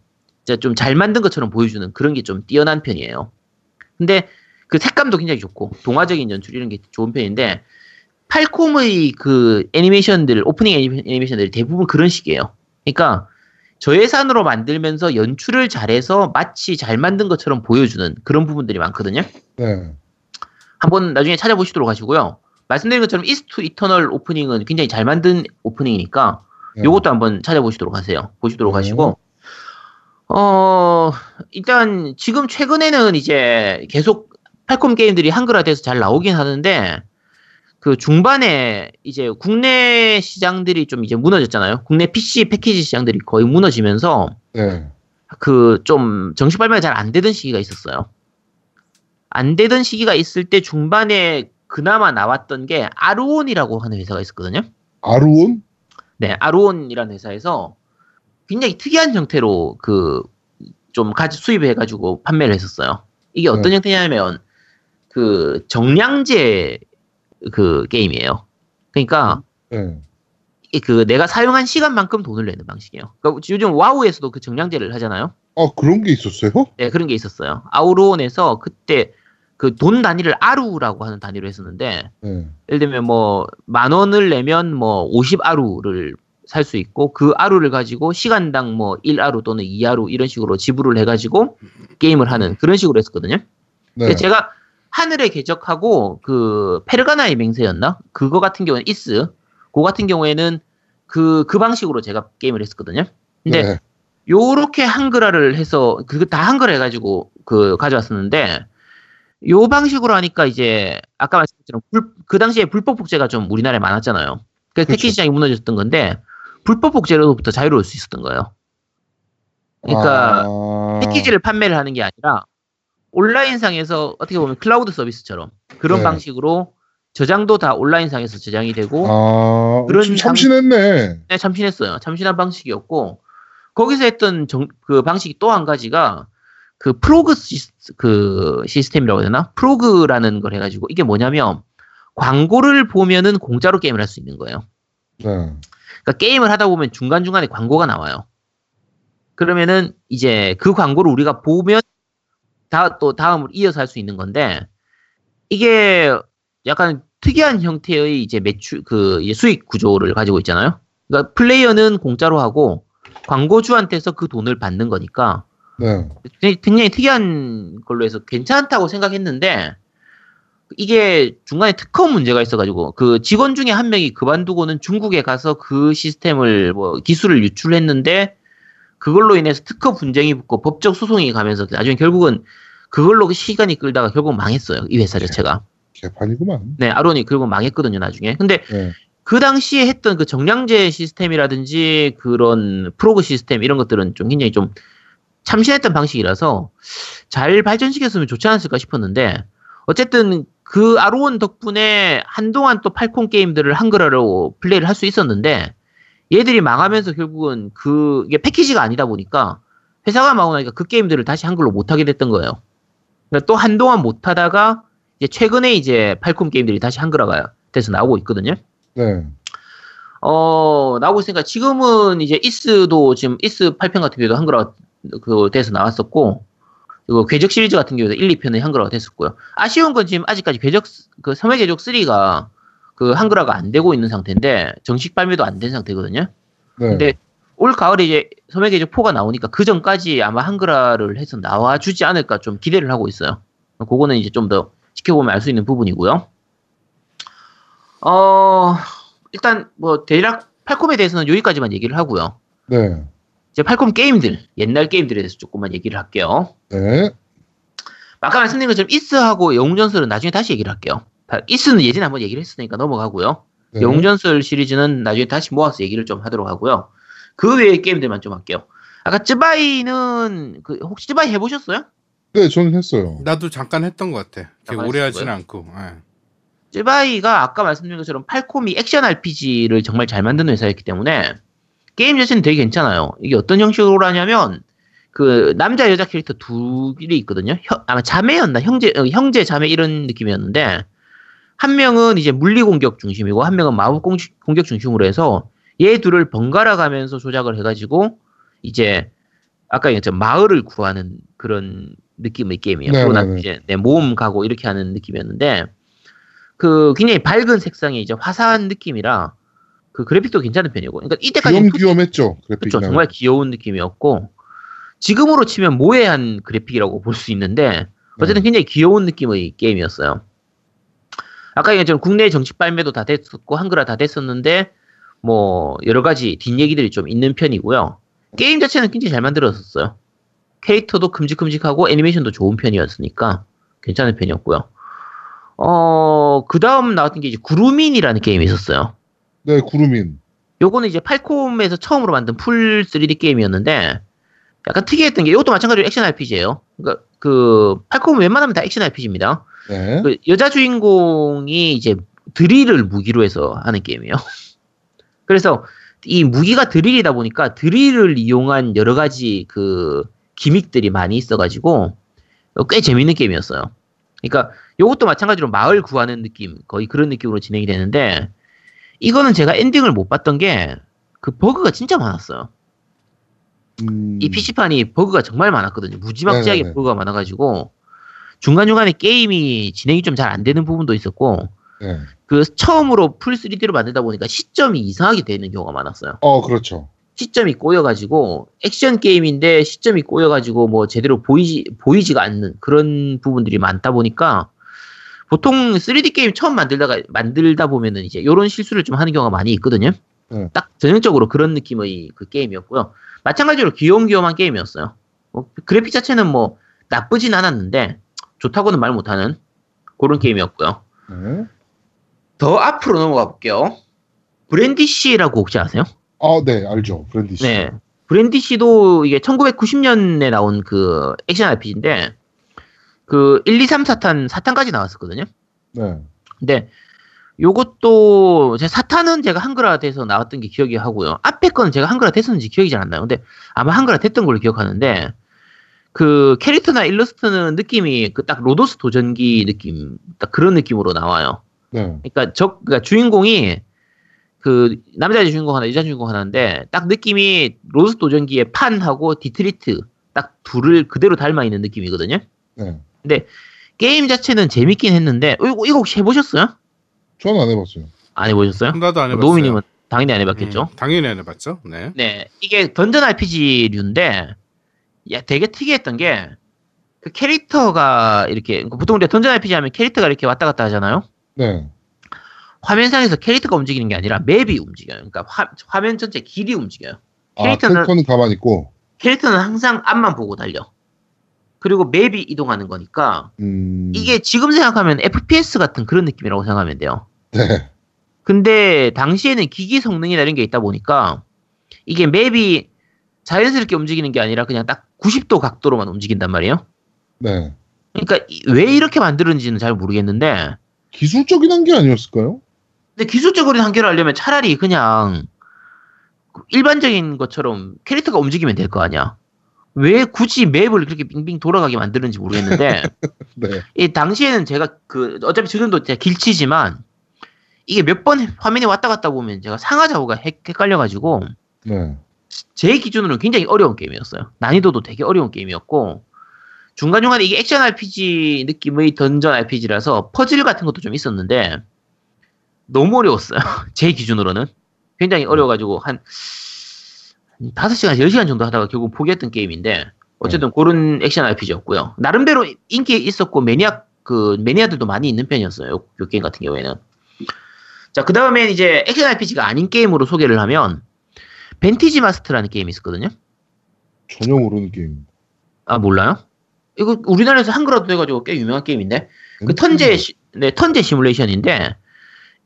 진짜 좀 잘 만든 것처럼 보여주는 그런 게 좀 뛰어난 편이에요. 근데 그 색감도 굉장히 좋고 동화적인 연출 이런 게 좋은 편인데 팔콤의 그 애니메이션들 오프닝 애니- 애니메이션들이 대부분 그런 식이에요. 그러니까 저예산으로 만들면서 연출을 잘해서 마치 잘 만든 것처럼 보여주는 그런 부분들이 많거든요.
네.
한번 나중에 찾아보시도록 하시고요. 말씀드린 것처럼 이스투 이터널 오프닝은 굉장히 잘 만든 오프닝이니까
네.
요것도 한번 찾아보시도록 하세요. 보시도록
네.
하시고 어 일단 지금 최근에는 이제 계속 팔콤 게임들이 한글화돼서 잘 나오긴 하는데 그 중반에 이제 국내 시장들이 좀 이제 무너졌잖아요. 국내 PC 패키지 시장들이 거의 무너지면서
네.
그좀 정식 발매가 잘 안 되던 시기가 있었어요. 안 되던 시기가 있을 때 중반에 그나마 나왔던 게 아루온이라고 하는 회사가 있었거든요.
아루온?
네, 아루온이라는 회사에서 굉장히 특이한 형태로 그 좀 가지 수입해가지고 판매를 했었어요. 이게 어떤
네.
형태냐면 그 정량제 그 게임이에요. 그러니까
네.
이그 내가 사용한 시간만큼 돈을 내는 방식이에요. 그러니까 요즘 와우에서도 그 정량제를 하잖아요.
아, 그런 게 있었어요?
네, 그런 게 있었어요. 아우론에서 그때 그 돈 단위를 아루라고 하는 단위로 했었는데
네.
예를 들면 뭐 만 원을 내면 뭐 50 아루를 살 수 있고 그 아루를 가지고 시간당 뭐 1아루 또는 2아루 이런 식으로 지불을 해가지고 게임을 하는 그런 식으로 했었거든요.
네.
제가 하늘의 궤적하고 그 페르가나의 맹세였나? 그거 같은 경우는 이스. 그거 같은 경우에는 그, 그 방식으로 제가 게임을 했었거든요. 근데
네.
요렇게 한글화를 해서 그거 다 한글 해가지고 그 가져왔었는데 요 방식으로 하니까 이제 아까 말씀드린 불, 그 당시에 불법 복제가 좀 우리나라에 많았잖아요. 그래서
그쵸.
패키지 시장이 무너졌던 건데 불법 복제로부터 자유로울 수 있었던 거예요. 그러니까
아...
패키지를 판매를 하는 게 아니라 온라인상에서 어떻게 보면 클라우드 서비스처럼 그런
네.
방식으로 저장도 다 온라인상에서 저장이 되고
아,
그런
좀 참신했네.
네, 참신했어요. 참신한 방식이었고 거기서 했던 정- 그 방식이 또 한 가지가 그 프로그 시스, 그 시스템이라고 해야 되나? 프로그라는 걸 해가지고 이게 뭐냐면 광고를 보면은 공짜로 게임을 할 수 있는 거예요.
네.
그러니까 게임을 하다 보면 중간 중간에 광고가 나와요. 그러면은 이제 그 광고를 우리가 보면 다 또 다음으로 이어서 할 수 있는 건데 이게 약간 특이한 형태의 이제 매출 그 이제 수익 구조를 가지고 있잖아요. 그러니까 플레이어는 공짜로 하고 광고주한테서 그 돈을 받는 거니까
네.
굉장히, 굉장히 특이한 걸로 해서 괜찮다고 생각했는데 이게 중간에 특허 문제가 있어가지고 그 직원 중에 한 명이 그만두고는 중국에 가서 그 시스템을 뭐 기술을 유출했는데 그걸로 인해서 특허 분쟁이 붙고 법적 소송이 가면서 나중에 결국은 그걸로 시간이 끌다가 결국 망했어요 이 회사 자체가
개판이구만.
네 아론이 결국 망했거든요 나중에 근데
네.
그 당시에 했던 그 정량제 시스템이라든지 그런 프로그 시스템 이런 것들은 좀 굉장히 좀 참신했던 방식이라서 잘 발전시켰으면 좋지 않았을까 싶었는데 어쨌든 그 아로원 덕분에 한동안 또 팔콘 게임들을 한글화로 플레이를 할 수 있었는데 얘들이 망하면서 결국은 그 이게 패키지가 아니다 보니까 회사가 망하고 나니까 그 게임들을 다시 한글로 못 하게 됐던 거예요. 그러니까 또 한동안 못 하다가 이제 최근에 이제 팔콘 게임들이 다시 한글화가 돼서 나오고 있거든요.
네.
어, 나오고 있으니까 지금은 이제 이스도 지금 이스 8편 같은 경우도 한글화 그 돼서 나왔었고, 그리고 궤적 시리즈 같은 경우도 1, 2편이 한글화가 됐었고요. 아쉬운 건 지금 아직까지 궤적, 그 섬의 궤적 3가 그 한글화가 안 되고 있는 상태인데, 정식 발매도 안 된 상태거든요.
네.
근데 올 가을에 이제 섬의 궤적 4가 나오니까 그 전까지 아마 한글화를 해서 나와주지 않을까 좀 기대를 하고 있어요. 그거는 이제 좀 더 지켜보면 알 수 있는 부분이고요. 어, 일단 뭐 대략 팔콤에 대해서는 여기까지만 얘기를 하고요.
네.
이제 팔콤 게임들, 옛날 게임들에 대해서 조금만 얘기를 할게요.
네.
아까 말씀드린 것처럼 이스하고 영웅전설은 나중에 다시 얘기를 할게요. 다- 이스는 예전에 한번 얘기를 했으니까 넘어가고요.
네.
영웅전설 시리즈는 나중에 다시 모아서 얘기를 좀 하도록 하고요. 그 외의 게임들만 좀 할게요. 아까 쯔바이는 그 혹시 쯔바이 해보셨어요?
네, 저는 했어요.
나도 잠깐 했던 것 같아. 오래? 하지는 않고. 예.
쯔바이가 아까 말씀드린 것처럼 팔콤이 액션 RPG를 정말 잘 만드는 회사였기 때문에 게임 자체는 되게 괜찮아요. 이게 어떤 형식으로 하냐면 그 남자 여자 캐릭터 둘이 있거든요. 형- 아마 자매였나 형제 어, 형제 자매 이런 느낌이었는데 한 명은 이제 물리 공격 중심이고 한 명은 마법 공, 공격 중심으로 해서 얘 둘을 번갈아 가면서 조작을 해가지고 이제 아까 얘기했죠 마을을 구하는 그런 느낌의 게임이에요.
네,
그리고
네,
난
네.
이제 내 모험 가고 이렇게 하는 느낌이었는데 그 굉장히 밝은 색상의 이제 화사한 느낌이라 그 그래픽도 괜찮은 편이고 그러니까 이때까지
귀염귀염했죠. 그래픽.
그렇죠 정말 귀여운 느낌이었고 지금으로 치면 모해한 그래픽이라고 볼 수 있는데 어쨌든
네.
굉장히 귀여운 느낌의 게임이었어요. 아까 얘기했처럼 국내 정식 발매도 다 됐었고 한글화 다 됐었는데 뭐 여러 가지 뒷얘기들이 좀 있는 편이고요. 게임 자체는 굉장히 잘 만들었었어요. 캐릭터도 큼직큼직하고 애니메이션도 좋은 편이었으니까 괜찮은 편이었고요. 어, 그 다음 나왔던 게 이제 구루민이라는 게임이 있었어요.
네, 구루민.
요거는 이제 팔콤에서 처음으로 만든 full 3D 게임이었는데 약간 특이했던 게 이것도 마찬가지로 액션 RPG예요. 그러니까 그 팔콤은 웬만하면 다 액션 RPG입니다.
네.
그 여자 주인공이 이제 드릴을 무기로 해서 하는 게임이에요. 그래서 이 무기가 드릴이다 보니까 드릴을 이용한 여러 가지 그 gimmick들이 많이 있어가지고 꽤 재밌는 게임이었어요. 그러니까 이것도 마찬가지로 마을 구하는 느낌 거의 그런 느낌으로 진행이 되는데 이거는 제가 엔딩을 못 봤던 게 그 버그가 진짜 많았어요.
음,
이 PC판이 버그가 정말 많았거든요. 무지막지하게
네네네.
버그가 많아가지고 중간중간에 게임이 진행이 좀 잘 안 되는 부분도 있었고
네.
그 처음으로 풀 3D로 만들다 보니까 시점이 이상하게 되는 경우가 많았어요.
어, 그렇죠.
시점이 꼬여가지고 액션 게임인데 시점이 꼬여가지고 뭐 제대로 보이지 보이지가 않는 그런 부분들이 많다 보니까 보통 3D 게임 처음 만들다가 만들다 보면은 이제 이런 실수를 좀 하는 경우가 많이 있거든요.
네.
딱 전형적으로 그런 느낌의 그 게임이었고요. 마찬가지로 귀염귀염한 게임이었어요. 뭐 그래픽 자체는 뭐 나쁘진 않았는데 좋다고는 말 못하는 그런 게임이었고요.
네.
더 앞으로 넘어가 볼게요. 브랜디시라고 혹시 아세요?
아, 네, 알죠. 브랜디 씨.
네. 브랜디시도 이게 1990년에 나온 그 액션 RPG인데 그 1, 2, 3, 4탄 4탄까지 나왔었거든요.
네.
근데 요것도 제 4탄은 제가 한글화 돼서 나왔던 게 기억이 하고요. 앞에 거는 제가 한글화 됐었는지 기억이 잘 안 나요. 근데 아마 한글화 됐던 걸로 기억하는데 그 캐릭터나 일러스트는 느낌이 그 딱 로도스도 전기 느낌 딱 그런 느낌으로 나와요.
네.
그러니까 적 그러니까 주인공이 그 남자 주인공 하나 여자 주인공 하나인데 딱 느낌이 로도스도 전기의 판하고 디드리트 딱 둘을 그대로 닮아 있는 느낌이거든요.
네.
근데 게임 자체는 재밌긴 했는데 어, 이거, 이거 혹시 해보셨어요?
저는 안 해봤어요.
안 해보셨어요?
나도 안 해봤어요.
노미님은 당연히 안 해봤겠죠.
음, 당연히 안 해봤죠. 네.
네, 이게 던전 RPG류인데 야 되게 특이했던 게 그 캐릭터가 이렇게 보통 우리가 던전 RPG 하면 캐릭터가 이렇게 왔다 갔다 하잖아요.
네.
화면상에서 캐릭터가 움직이는 게 아니라 맵이 움직여요. 그러니까 화, 화면 전체 길이 움직여요.
아,
캐릭터는-
캐릭터는 가만히 있고,
캐릭터는 항상 앞만 보고 달려. 그리고 맵이 이동하는 거니까
음.
이게 지금 생각하면 FPS 같은 그런 느낌이라고 생각하면 돼요.
네.
근데 당시에는 기기 성능이나 이런 게 있다 보니까 이게 맵이 자연스럽게 움직이는 게 아니라 그냥 딱 90도 각도로만 움직인단 말이에요.
네.
그러니까 이- 왜 이렇게 만들었는지는 잘 모르겠는데
기술적인 한게 아니었을까요?
근데 기술적으로 한계를 하려면 차라리 그냥 일반적인 것처럼 캐릭터가 움직이면 될 거 아니야. 왜 굳이 맵을 그렇게 빙빙 돌아가게 만드는지 모르겠는데
네.
이 당시에는 제가 그 어차피 지금도 제가 길치지만 이게 몇 번 화면에 왔다 갔다 보면 제가 상하 좌우가 헷- 헷갈려가지고
네.
제 기준으로는 굉장히 어려운 게임이었어요. 난이도도 되게 어려운 게임이었고 중간중간에 이게 액션 RPG 느낌의 던전 RPG라서 퍼즐 같은 것도 좀 있었는데 너무 어려웠어요. 제 기준으로는 굉장히 어려워가지고 한 5시간, 10시간 정도 하다가 결국 포기했던 게임인데 어쨌든 그런 액션 RPG였고요. 나름대로 인기 있었고 매니아 그 매니아들도 많이 있는 편이었어요. 요, 요 게임 같은 경우에는. 자, 그 다음에 이제 액션 RPG가 아닌 게임으로 소개를 하면 벤티지 마스터라는 게임이 있었거든요.
전혀 모르는 게임.
아 몰라요? 이거 우리나라에서 한글화도 돼가지고 꽤 유명한 게임인데 그 턴제 시, 네 턴제 시뮬레이션인데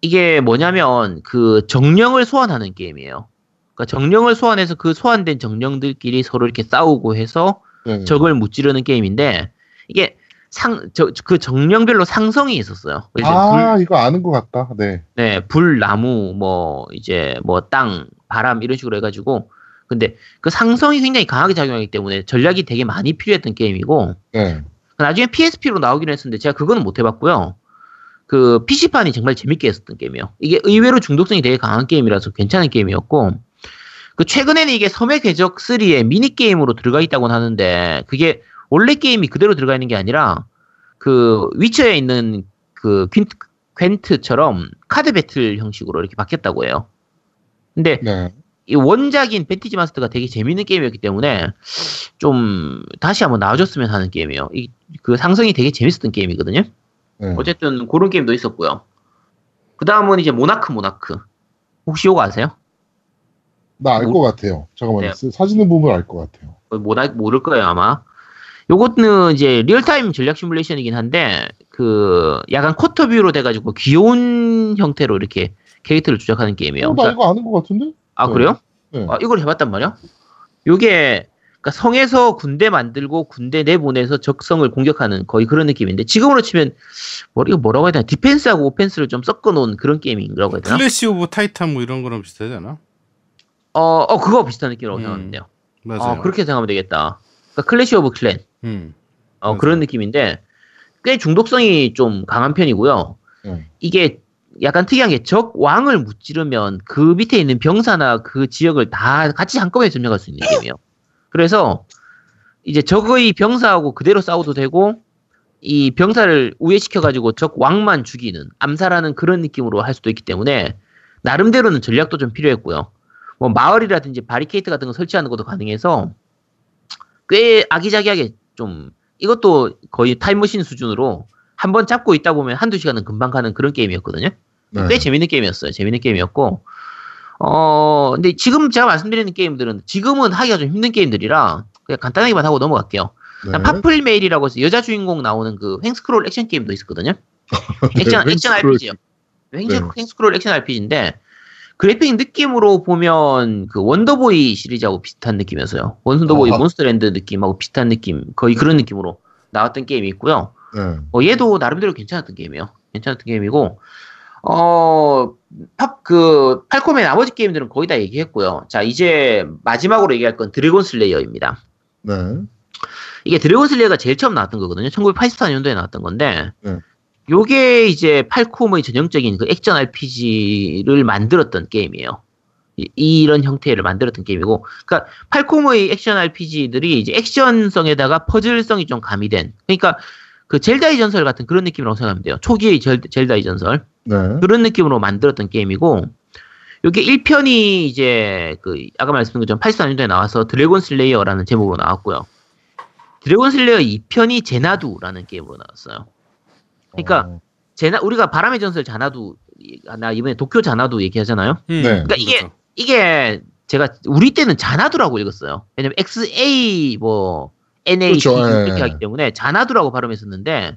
이게 뭐냐면 그 정령을 소환하는 게임이에요. 그러니까 정령을 소환해서 그 소환된 정령들끼리 서로 이렇게 싸우고 해서
네.
적을 무찌르는 게임인데 이게 상 저 그 정령별로 상성이 있었어요.
아, 이거 아는 것 같다. 네.
네, 불, 나무, 뭐, 이제, 뭐, 땅, 바람, 이런 식으로 해가지고. 근데 그 상성이 굉장히 강하게 작용하기 때문에 전략이 되게 많이 필요했던 게임이고,
네.
나중에 PSP로 나오긴 했었는데, 제가 그거는 못 해봤고요. 그, PC판이 정말 재밌게 했었던 게임이에요. 이게 의외로 중독성이 되게 강한 게임이라서 괜찮은 게임이었고, 그, 최근에는 이게 섬의 궤적 3에 미니 게임으로 들어가 있다고는 하는데, 그게 원래 게임이 그대로 들어가 있는 게 아니라, 그, 위쳐에 있는 그, 퀸트, 퀸트처럼 카드 배틀 형식으로 이렇게 바뀌었다고 해요. 근데
네.
이 원작인 벤티지 마스터가 되게 재밌는 게임이었기 때문에 좀 다시 한번 나와줬으면 하는 게임이에요. 이, 그 상성이 되게 재밌었던 게임이거든요.
네.
어쨌든 그런 게임도 있었고요. 그 다음은 이제 모나크 모나크. 혹시 이거 아세요?
나알
뭐-
것 같아요. 잠깐만요.
네.
사진을 보면 알 것 같아요.
모나 모를 거예요 아마. 요거는 이제 real-time 전략 시뮬레이션이긴 한데 그 약간 quarter view로 돼가지고 귀여운 형태로 이렇게 캐릭터를 조작하는 게임이에요.
어, 나 이거 아는 것 같은데?
아
네.
그래요?
네.
아, 이걸 해봤단 말이야? 요게 그러니까 성에서 군대 만들고 군대 내보내서 적성을 공격하는 거의 그런 느낌인데 지금으로 치면 뭐 이거 뭐라고 해야 되나 디펜스하고 오펜스를 좀 섞어 놓은 그런 게임이라고 해야 되나?
클래시 오브 타이탄 뭐 이런 거랑 비슷하지 않아?
어, 어 그거 비슷한 느낌이라고
음,
생각하면 돼요.
맞아요.
어, 그렇게 생각하면 되겠다. 그러니까 클래시 오브 클랜
음.
어,
맞아요.
그런 느낌인데 꽤 중독성이 좀 강한 편이고요.
음.
이게 약간 특이한 게 적 왕을 무찌르면 그 밑에 있는 병사나 그 지역을 다 같이 한꺼번에 점령할 수 있는 게임이에요. 그래서 이제 적의 병사하고 그대로 싸워도 되고 이 병사를 우회시켜가지고 적 왕만 죽이는 암살하는 그런 느낌으로 할 수도 있기 때문에 나름대로는 전략도 좀 필요했고요. 뭐 마을이라든지 바리케이트 같은 거 설치하는 것도 가능해서 꽤 아기자기하게 좀 이것도 거의 타임머신 수준으로 한 번 잡고 있다 보면 한두 시간은 금방 가는 그런 게임이었거든요.
네.
꽤 재밌는 게임이었어요. 재밌는 게임이었고. 어, 근데 지금 제가 말씀드리는 게임들은 지금은 하기가 좀 힘든 게임들이라 그냥 간단하게만 하고 넘어갈게요.
네.
파퓰 메일이라고 해서 여자 주인공 나오는 그 횡스크롤 액션 게임도 있었거든요. 액션,
네,
액션
횡스크롤
RPG요. 횡, 횡스크롤 액션 RPG인데 그래픽 느낌으로 보면 그 원더보이 시리즈하고 비슷한 느낌이었어요. 원더보이
아하.
몬스터랜드 느낌하고 비슷한 느낌, 거의 그런 느낌으로 나왔던 게임이 있고요.
네.
어, 얘도 나름대로 괜찮았던 게임이에요. 괜찮았던 게임이고, 어, 팝, 그, 팔콤의 나머지 게임들은 거의 다 얘기했고요. 자, 이제 마지막으로 얘기할 건 드래곤 슬레이어입니다.
네.
이게 드래곤 슬레이어가 제일 처음 나왔던 거거든요. 1984년도에 나왔던 건데,
네.
요게 이제 팔콤의 전형적인 그 액션 RPG를 만들었던 게임이에요. 이, 런 형태를 만들었던 게임이고, 그러니까 팔콤의 액션 RPG들이 이제 액션성에다가 퍼즐성이 좀 가미된, 그러니까 그 젤다의 전설 같은 그런 느낌이라고 생각하면 돼요. 초기의 젤, 젤다의 전설
네.
그런 느낌으로 만들었던 게임이고, 요게 1편이 이제 그 아까 말씀드린 것처럼 84년도에 나와서 드래곤 슬레이어라는 제목으로 나왔고요. 드래곤 슬레이어 2편이 제나두라는 게임으로 나왔어요. 그러니까
어,
제나 우리가 바람의 전설 자나두 나 이번에 도쿄 자나두 얘기하잖아요.
음,
네.
그러니까 이게 이게 제가 우리 때는 자나두라고 읽었어요. 왜냐면 XA 뭐 NA
그렇죠,
이렇게
예.
하기 때문에 자나두라고 발음했었는데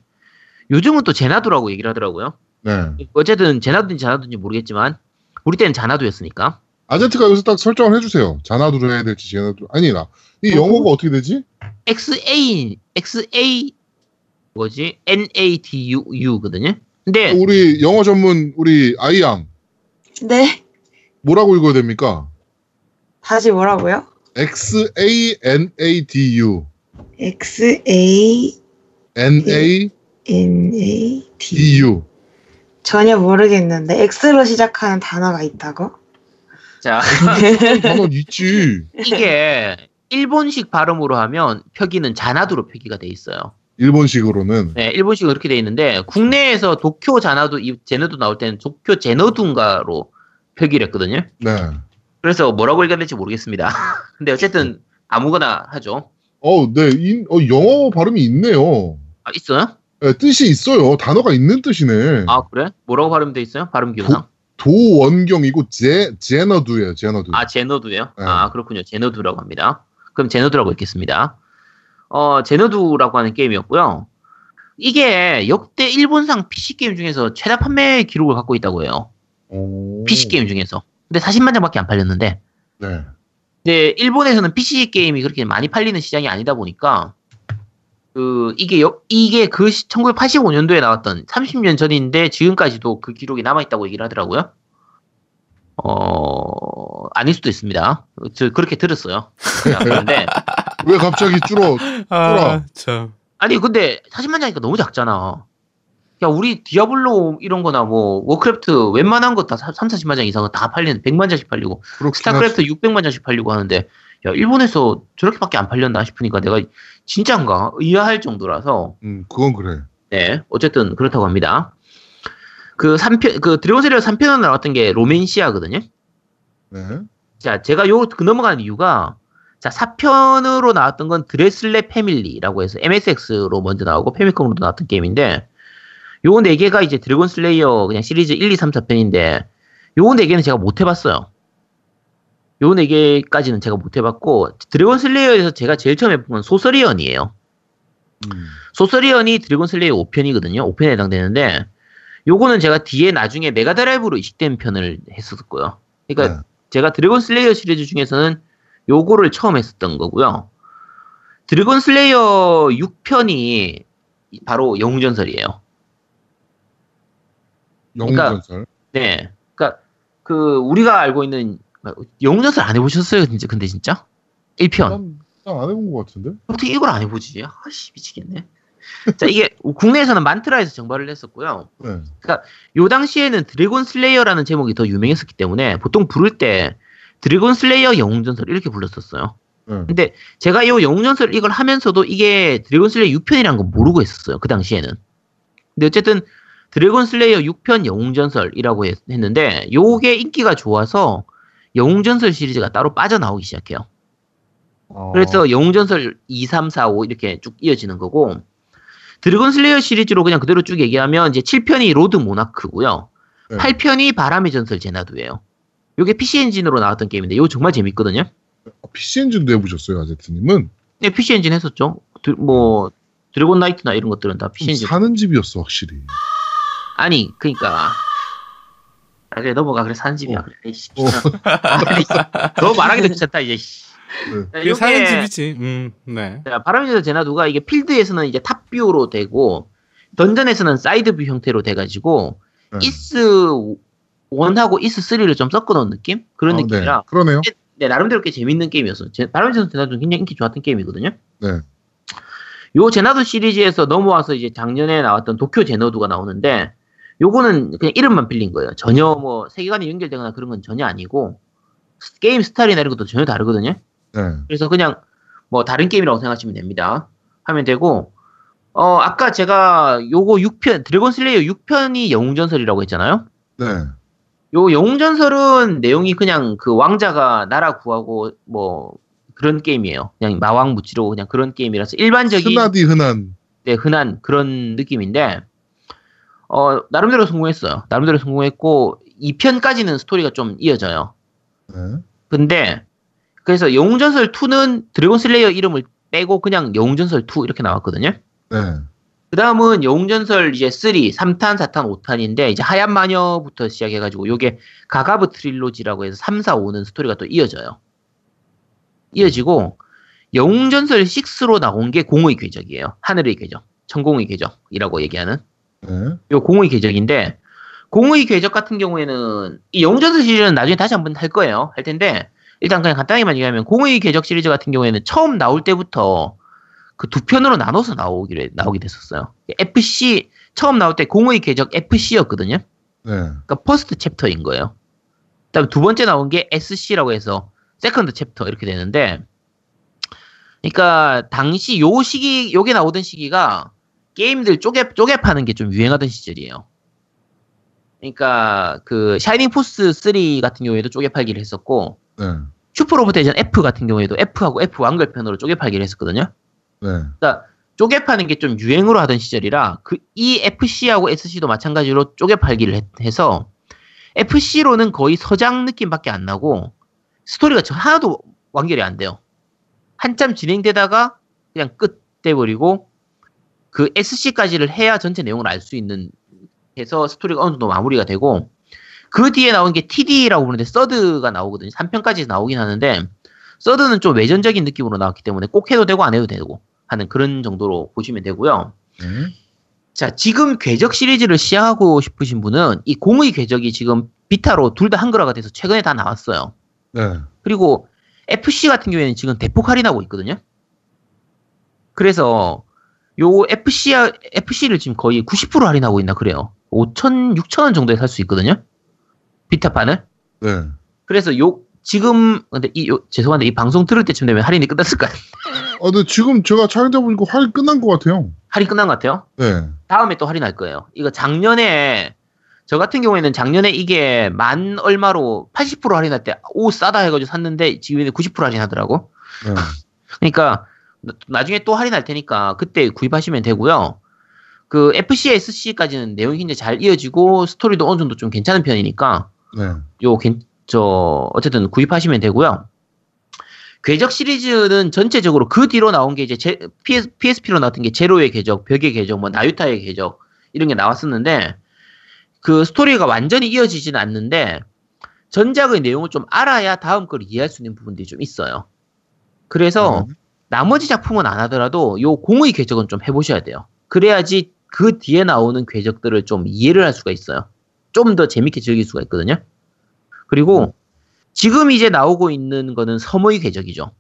요즘은 또 제나두라고 얘기를 하더라고요.
네.
어쨌든 제나두인지 자나두인지 모르겠지만 우리 때는 자나두였으니까.
아제트가 여기서 딱 설정을 해주세요. 자나두를 해야 될지 제나두 아니라 이 영어가 어 떻게 되지?
XA XA 뭐지 NADU U거든요. 근데
우리 영어 전문 우리 아이양
네.
뭐라고 읽어야 됩니까?
다시 뭐라고요?
X A N A D U
X A
N A
N A D.
U
전혀 모르겠는데 X로 시작하는 단어가 있다고?
자
단어 있지.
이게 일본식 발음으로 하면 표기는 자나두로 표기가 돼 있어요.
일본식으로는
네, 일본식으로 그렇게 돼 있는데 국내에서 도쿄 자나두 이 제너두 나올 때는 도쿄 제너두인가로 표기를 했거든요.
네.
그래서 뭐라고 읽어야 될지 모르겠습니다. 근데 어쨌든 아무거나 하죠.
어, 네, 인- 어, 영어 발음이 있네요.
아, 있어요?
네, 뜻이 있어요. 단어가 있는 뜻이네.
아 그래? 뭐라고 발음돼 있어요? 발음 기호상?
도원경이고 제 제너두예요. 제너두.
아 제너두예요?
네.
아 그렇군요. 제너두라고 합니다. 그럼 제너두라고 읽겠습니다. 어 제너두라고 하는 게임이었고요. 이게 역대 일본산 PC 게임 중에서 최다 판매 기록을 갖고 있다고 해요.
오.
PC 게임 중에서. 근데 40만 장밖에 안 팔렸는데.
네.
근데 일본에서는 PC 게임이 그렇게 많이 팔리는 시장이 아니다 보니까 그 이게 여- 이게 그 1985년도에 나왔던 30년 전인데 지금까지도 그 기록이 남아 있다고 얘기를 하더라고요. 어 아닐 수도 있습니다. 저 그렇게 들었어요. 그런데
왜 갑자기 줄어?
아, 참.
아니 근데 40만 장이니까 너무 작잖아. 야 우리 디아블로 이런 거나 뭐 워크래프트 웬만한 거 다 3, 40만 장 이상은 다 팔리는 100만 장씩 팔리고 스타크래프트 600만 장씩 팔리고 하는데 야 일본에서 저렇게밖에 안 팔렸나 싶으니까 내가 진짜인가 의아할 정도라서
음, 그건 그래.
네 어쨌든 그렇다고 합니다. 그 3편 그 드래곤 슬레이어 3편으로 나왔던 게 로맨시아거든요.
네.
자 제가 요 그 넘어가는 이유가 자 4편으로 나왔던 건 드래슬레 패밀리라고 해서 MSX로 먼저 나오고 패미컴으로도 나왔던 게임인데 요 네 개가 이제 드래곤 슬레이어 그냥 시리즈 1, 2, 3, 4편인데 요 네 개는 제가 못 해봤어요. 요 네 개까지는 제가 못 해봤고 드래곤 슬레이어에서 제가 제일 처음 해본 건 소서리언이에요.
음.
소서리언이 드래곤 슬레이어 5편이거든요. 5편에 해당되는데 요거는 제가 뒤에 나중에 메가드라이브로 이식된 편을 했었고요. 그러니까
네.
제가 드래곤 슬레이어 시리즈 중에서는 요거를 처음 했었던 거고요. 드래곤 슬레이어 6편이 바로 영웅전설이에요.
영웅전설.
네. 그러니까 그 우리가 알고 있는 영웅전설 안 해보셨어요? 진짜 근데 진짜 1편.
난, 난 안 해본 것 같은데.
어떻게 이걸 안 해보지? 아씨 미치겠네. 자 이게 국내에서는 만트라에서 정발을 했었고요.
네.
요 당시에는 드래곤 슬레이어라는 제목이 더 유명했었기 때문에 보통 부를 때 드래곤 슬레이어 영웅전설 이렇게 불렀었어요.
네.
근데 제가 이 영웅전설 이걸 하면서도 이게 드래곤 슬레이어 6편이라는 거 모르고 했었어요. 그 당시에는. 근데 어쨌든 드래곤 슬레이어 6편 영웅전설이라고 했, 했는데 요게 인기가 좋아서 영웅전설 시리즈가 따로 빠져나오기 시작해요.
어,
그래서 영웅전설 2, 3, 4, 5 이렇게 쭉 이어지는 거고 드래곤 슬레이어 시리즈로 그냥 그대로 쭉 얘기하면 이제 7편이 로드 모나크고요.
네.
8편이 바람의 전설 제나두예요. 요게 PC 엔진으로 나왔던 게임인데 이거 정말 재밌거든요.
PC 엔진도 해보셨어요, 아제트님은?
네, PC 엔진 했었죠. 드- 뭐 드래곤 나이트나 이런 것들은 다 PC 엔진.
사는 집이었어, 확실히.
아니, 그러니까 아, 그래 넘어가 그래 사는 집이야.
어.
그래. 에이씨.
어.
아니, 너 말하기도 귀찮다 이제. 씨.
네.
자,
이게 사는 집이지. 음, 네.
자, 바람의 전설 제나두가 이게 필드에서는 이제 top view로 되고 던전에서는 side view 형태로 돼가지고
네.
이스 1하고 이스 3를 좀 섞어놓은 느낌? 그런
어,
느낌이라
네. 그러네요.
네, 나름대로 꽤 재밌는 게임이었어요. 제- 바람의 전설 제나두는 굉장히 인기 좋았던 게임이거든요.
네.
요 제나두 시리즈에서 넘어와서 이제 작년에 나왔던 도쿄 제너두가 나오는데 요거는 그냥 이름만 빌린 거예요. 전혀 뭐 세계관이 연결되거나 그런 건 전혀 아니고 스- 게임 스타일이나 이런 것도 전혀 다르거든요.
네.
그래서 그냥 뭐 다른 게임이라고 생각하시면 됩니다. 하면 되고 어 아까 제가 요거 6편 드래곤 슬레이어 6편이 영웅 전설이라고 했잖아요.
네.
요 영웅 전설은 내용이 그냥 그 왕자가 나라 구하고 뭐 그런 게임이에요. 그냥 마왕 무찌로 그냥 그런 게임이라서 일반적인
흔하디 흔한.
네, 흔한 그런 느낌인데, 어, 나름대로 성공했어요. 나름대로 성공했고, 2편까지는 스토리가 좀 이어져요.
네.
근데, 그래서 영웅전설 2는 드래곤 슬레이어 이름을 빼고 그냥 영웅전설 2 이렇게 나왔거든요.
네.
그 다음은 영웅전설 이제 3, 3탄, 4탄, 5탄인데, 이제 하얀 마녀부터 시작해가지고, 요게 가가브 트릴로지라고 해서 3, 4, 5는 스토리가 또 이어져요. 이어지고, 영웅전설 6로 나온 게 공의 궤적이에요. 하늘의 궤적. 천공의 궤적이라고 얘기하는.
네.
요 공의 궤적인데, 공의 궤적 같은 경우에는, 이 영웅전설 시리즈는 나중에 다시 한번 할 거예요. 할 텐데, 일단 그냥 간단하게만 얘기하면, 공의 궤적 시리즈 같은 경우에는 처음 나올 때부터 그 두 편으로 나눠서 나오기로, 나오게 됐었어요. FC, 처음 나올 때 공의 궤적 FC였거든요.
네.
그러니까 first chapter인 거예요. 그다음 두 번째 나온 게 SC라고 해서 second chapter 이렇게 되는데, 그러니까 당시 요 시기 요게 나오던 시기가 게임들 쪼개 쪼개 파는 게 좀 유행하던 시절이에요. 그러니까 그 샤이닝 포스 3 같은 경우에도 쪼개 팔기를 했었고
네.
슈퍼로봇 대전 F 같은 경우에도 F하고 F 완결편으로 쪼개 팔기를 했었거든요.
네.
그러니까 쪼개 파는 게 좀 유행으로 하던 시절이라 그 이 FC하고 SC도 마찬가지로 쪼개 팔기를 했- 해서 FC로는 거의 서장 느낌밖에 안 나고 스토리가 저 하나도 완결이 안 돼요. 한참 진행되다가 그냥 끝 돼버리고 그 SC까지를 해야 전체 내용을 알 수 있는 해서 스토리가 어느 정도 마무리가 되고 그 뒤에 나온 게 TD라고 부르는데 서드가 나오거든요. 3편까지 나오긴 하는데 서드는 좀 외전적인 느낌으로 나왔기 때문에 꼭 해도 되고 안 해도 되고 하는 그런 정도로 보시면 되고요.
네.
자, 지금 궤적 시리즈를 시작하고 싶으신 분은 이 공의 궤적이 지금 비타로 둘 다 한글화가 돼서 최근에 다 나왔어요.
네.
그리고 FC 같은 경우에는 지금 대폭 할인하고 있거든요. 그래서 요 FC, FC를 지금 거의 90% 할인하고 있나 그래요. 5천, 6천 원 정도에 살 수 있거든요. 비타판을.
네.
그래서 요, 지금, 근데 이, 요, 죄송한데 이 방송 들을 때쯤 되면 할인이 끝났을까요?
아, 근데 지금 제가 촬영해보니까 할인 끝난 것 같아요.
할인 끝난 것 같아요.
네.
다음에 또 할인할 거예요. 이거 작년에 저 같은 경우에는 작년에 이게 만 얼마로 80% 할인할 때 오 싸다 해가지고 샀는데 지금은 90% 할인하더라고.
네.
그러니까 나- 나중에 또 할인할 테니까 그때 구입하시면 되고요. 그 FC, SC까지는 내용이 굉장히 잘 이어지고 스토리도 어느 정도 좀 괜찮은 편이니까
네.
요, 괜, 저, 어쨌든 구입하시면 되고요. 궤적 시리즈는 전체적으로 그 뒤로 나온 게 이제 제, PS, PSP로 나왔던 게 제로의 궤적, 벽의 궤적, 뭐 나유타의 궤적 이런 게 나왔었는데 그 스토리가 완전히 이어지지는 않는데 전작의 내용을 좀 알아야 다음 걸 이해할 수 있는 부분들이 좀 있어요. 그래서
네.
나머지 작품은 안 하더라도 요 공의 궤적은 좀 해보셔야 돼요. 그래야지 그 뒤에 나오는 궤적들을 좀 이해를 할 수가 있어요. 좀 더 재밌게 즐길 수가 있거든요. 그리고 지금 이제 나오고 있는 거는 섬의 궤적이죠.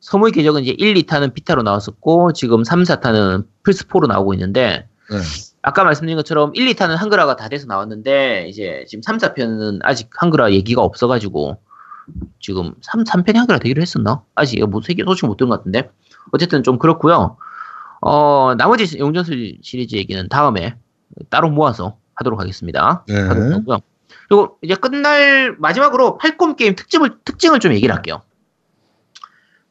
섬의 궤적은 이제 1, 2타는 비타로 나왔었고 지금 3, 4타는 플스4로 나오고 있는데
네.
아까 말씀드린 것처럼 1, 2타는 한글화가 다 돼서 나왔는데 이제 지금 3, 4편은 아직 한글화 얘기가 없어가지고 지금 3, 3편이 한글화 되기로 했었나? 아직 뭐 세계 소식 못 들은 것 같은데 어쨌든 좀 그렇고요. 어 나머지 영웅전설 시리즈 얘기는 다음에 따로 모아서 하도록 하겠습니다.
네.
하도록 하고요. 그리고 이제 끝날 마지막으로 팔콤 게임 특집을 특징을 좀 얘기를 할게요.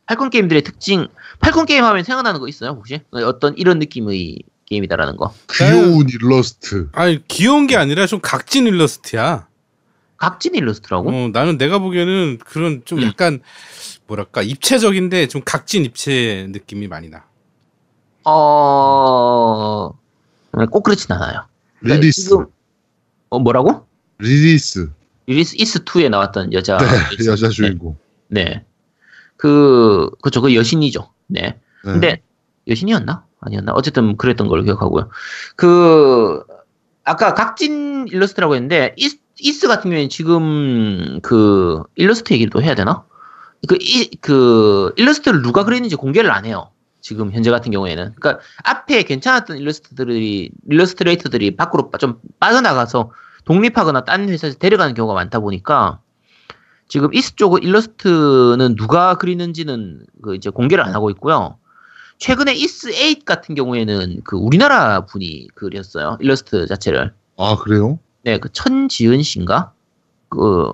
팔콤 게임들의 특징, 팔콤 게임 하면 생각나는 거 있어요 혹시? 어떤 이런 느낌의 게임이다라는 거.
귀여운 일러스트.
아니 귀여운 게 아니라 좀 각진 일러스트야.
각진 일러스트라고?
어, 나는 내가 보기에는 그런 좀
음.
약간 뭐랄까 입체적인데 좀 각진 입체 느낌이 많이 나.
어, 꼭 그렇진 않아요. 그러니까
리리스.
지금- 어, 뭐라고?
리리스.
리리스 이스 2에 나왔던 여자.
네, 여자 주인공.
네. 그, 그쵸, 그 여신이죠. 네.
네.
근데, 여신이었나? 아니었나? 어쨌든 그랬던 걸로 기억하고요. 그, 아까 각진 일러스트라고 했는데, 이스, 이스 같은 경우에는 지금 그 일러스트 얘기를 또 해야 되나? 그, 이, 그, 일러스트를 누가 그렸는지 공개를 안 해요. 지금 현재 같은 경우에는. 그러니까 앞에 괜찮았던 일러스트들이, 일러스트레이터들이 밖으로 빠- 좀 빠져나가서 독립하거나 딴 회사에서 데려가는 경우가 많다 보니까 지금 이스 쪽 일러스트는 누가 그리는지는 그 이제 공개를 안 하고 있고요. 최근에 이스 8 같은 경우에는 그 우리나라 분이 그렸어요. 일러스트 자체를.
아, 그래요?
네, 그 천지은 씨인가? 그,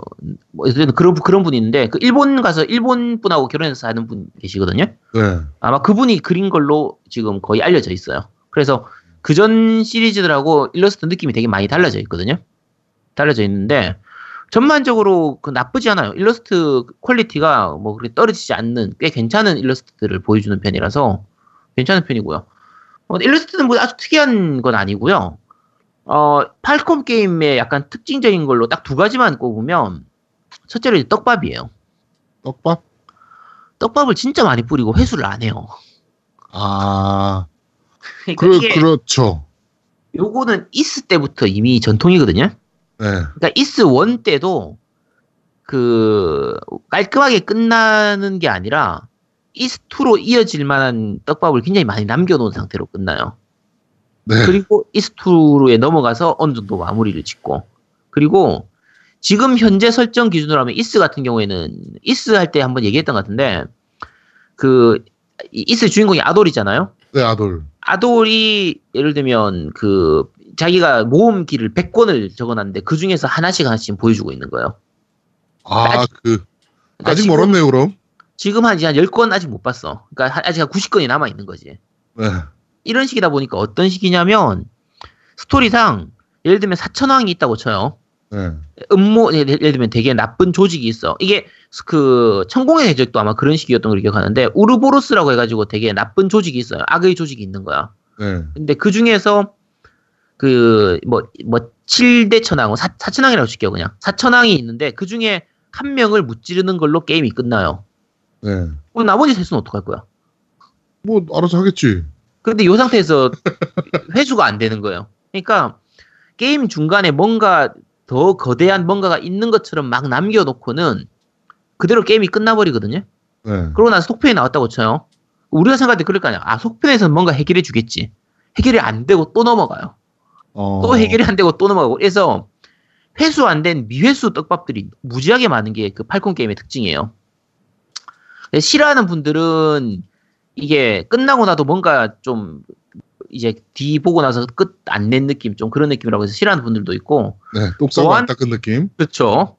뭐, 그런, 그런 분이 있는데, 그 일본 가서 일본 분하고 결혼해서 사는 분 계시거든요?
네.
아마 그분이 그린 걸로 지금 거의 알려져 있어요. 그래서 그 전 시리즈들하고 일러스트 느낌이 되게 많이 달라져 있거든요? 달라져 있는데, 전반적으로 그 나쁘지 않아요. 일러스트 quality가 뭐 그렇게 떨어지지 않는 꽤 괜찮은 일러스트들을 보여주는 편이라서 괜찮은 편이고요. 어, 일러스트는 뭐 아주 특이한 건 아니고요. 어, 팔콤 게임의 약간 특징적인 걸로 딱 두 가지만 꼽으면 첫째로 이제 떡밥이에요.
떡밥?
떡밥을 진짜 많이 뿌리고 회수를 안 해요.
아,
그러니까
그, 그렇죠.
요거는 이스 때부터 이미 전통이거든요.
네.
그러니까 이스 원 때도 그 깔끔하게 끝나는 게 아니라 이스 2로 이어질 만한 떡밥을 굉장히 많이 남겨놓은 상태로 끝나요.
네.
그리고 이스 2에 넘어가서 어느 정도 마무리를 짓고 그리고 지금 현재 설정 기준으로 하면 이스 같은 경우에는 이스 할 때 한번 얘기했던 것 같은데 그 이- 이스 주인공이 아돌이잖아요.
네, 아돌.
아돌이 예를 들면 그 자기가 모험기를 100권을 적어놨는데 그 중에서 하나씩 하나씩 보여주고 있는 거예요.
아,
아직-
그,
그러니까
아직
지금-
멀었네요, 그럼.
지금 한, 한 10권 아직 못 봤어. 그러니까 한- 아직 한 90권이 남아 있는 거지.
네.
이런 식이다 보니까 어떤 식이냐면 스토리상 예를 들면 사천왕이 있다고 쳐요.
네.
음모 예를 예를 들면 되게 나쁜 조직이 있어. 이게 그 천공의 대적도 아마 그런 식이었던 걸 기억하는데 우르보로스라고 해가지고 되게 나쁜 조직이 있어요. 악의 조직이 있는 거야.
네.
근데 그 중에서 그 뭐뭐 7대 천왕, 사, 사천왕이라고 칠게요 그냥. 사천왕이 있는데 그 중에 한 명을 무찌르는 걸로 게임이 끝나요.
네.
그럼 나머지 셋은 어떡할 거야?
뭐, 알아서 하겠지.
근데 이 상태에서 회수가 안 되는 거예요. 그러니까 게임 중간에 뭔가 더 거대한 뭔가가 있는 것처럼 막 남겨놓고는 그대로 게임이 끝나버리거든요.
네.
그러고 나서 속편이 나왔다고 쳐요. 우리가 생각할 때 그럴 거 아니야. 아, 속편에서는 뭔가 해결해 주겠지. 해결이 안 되고 또 넘어가요.
어,
또 해결이 안 되고 또 넘어가고. 그래서 회수 안 된 미회수 떡밥들이 무지하게 많은 게 그 팔콘 게임의 특징이에요. 싫어하는 분들은 이게 끝나고 나도 뭔가 좀 이제 뒤 보고 나서 끝 안 낸 느낌 좀 그런 느낌이라고 해서 싫어하는 분들도 있고
네. 똑싸고
안
닦은 느낌.
그렇죠.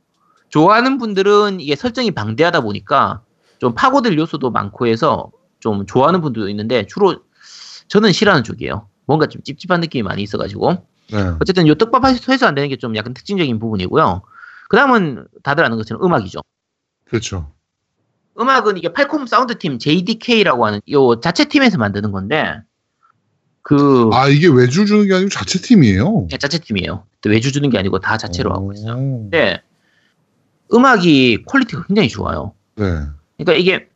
좋아하는 분들은 이게 설정이 방대하다 보니까 좀 파고들 요소도 많고 해서 좀 좋아하는 분들도 있는데 주로 저는 싫어하는 쪽이에요. 뭔가 좀 찝찝한 느낌이 많이 있어가지고
네.
어쨌든 요 떡밥 회수 안 되는 게 좀 약간 특징적인 부분이고요. 그 다음은 다들 아는 것처럼 음악이죠.
그렇죠.
음악은 이게 팔콤 사운드 팀 JDK라고 하는 요 자체 팀에서 만드는 건데 그
아, 이게 외주 주는 게 아니고 자체 팀이에요.
그냥 자체 팀이에요. 외주 주는 게 아니고 다 자체로 하고 있어요.
오.
근데 음악이 quality가 굉장히 좋아요.
네.
그러니까 이게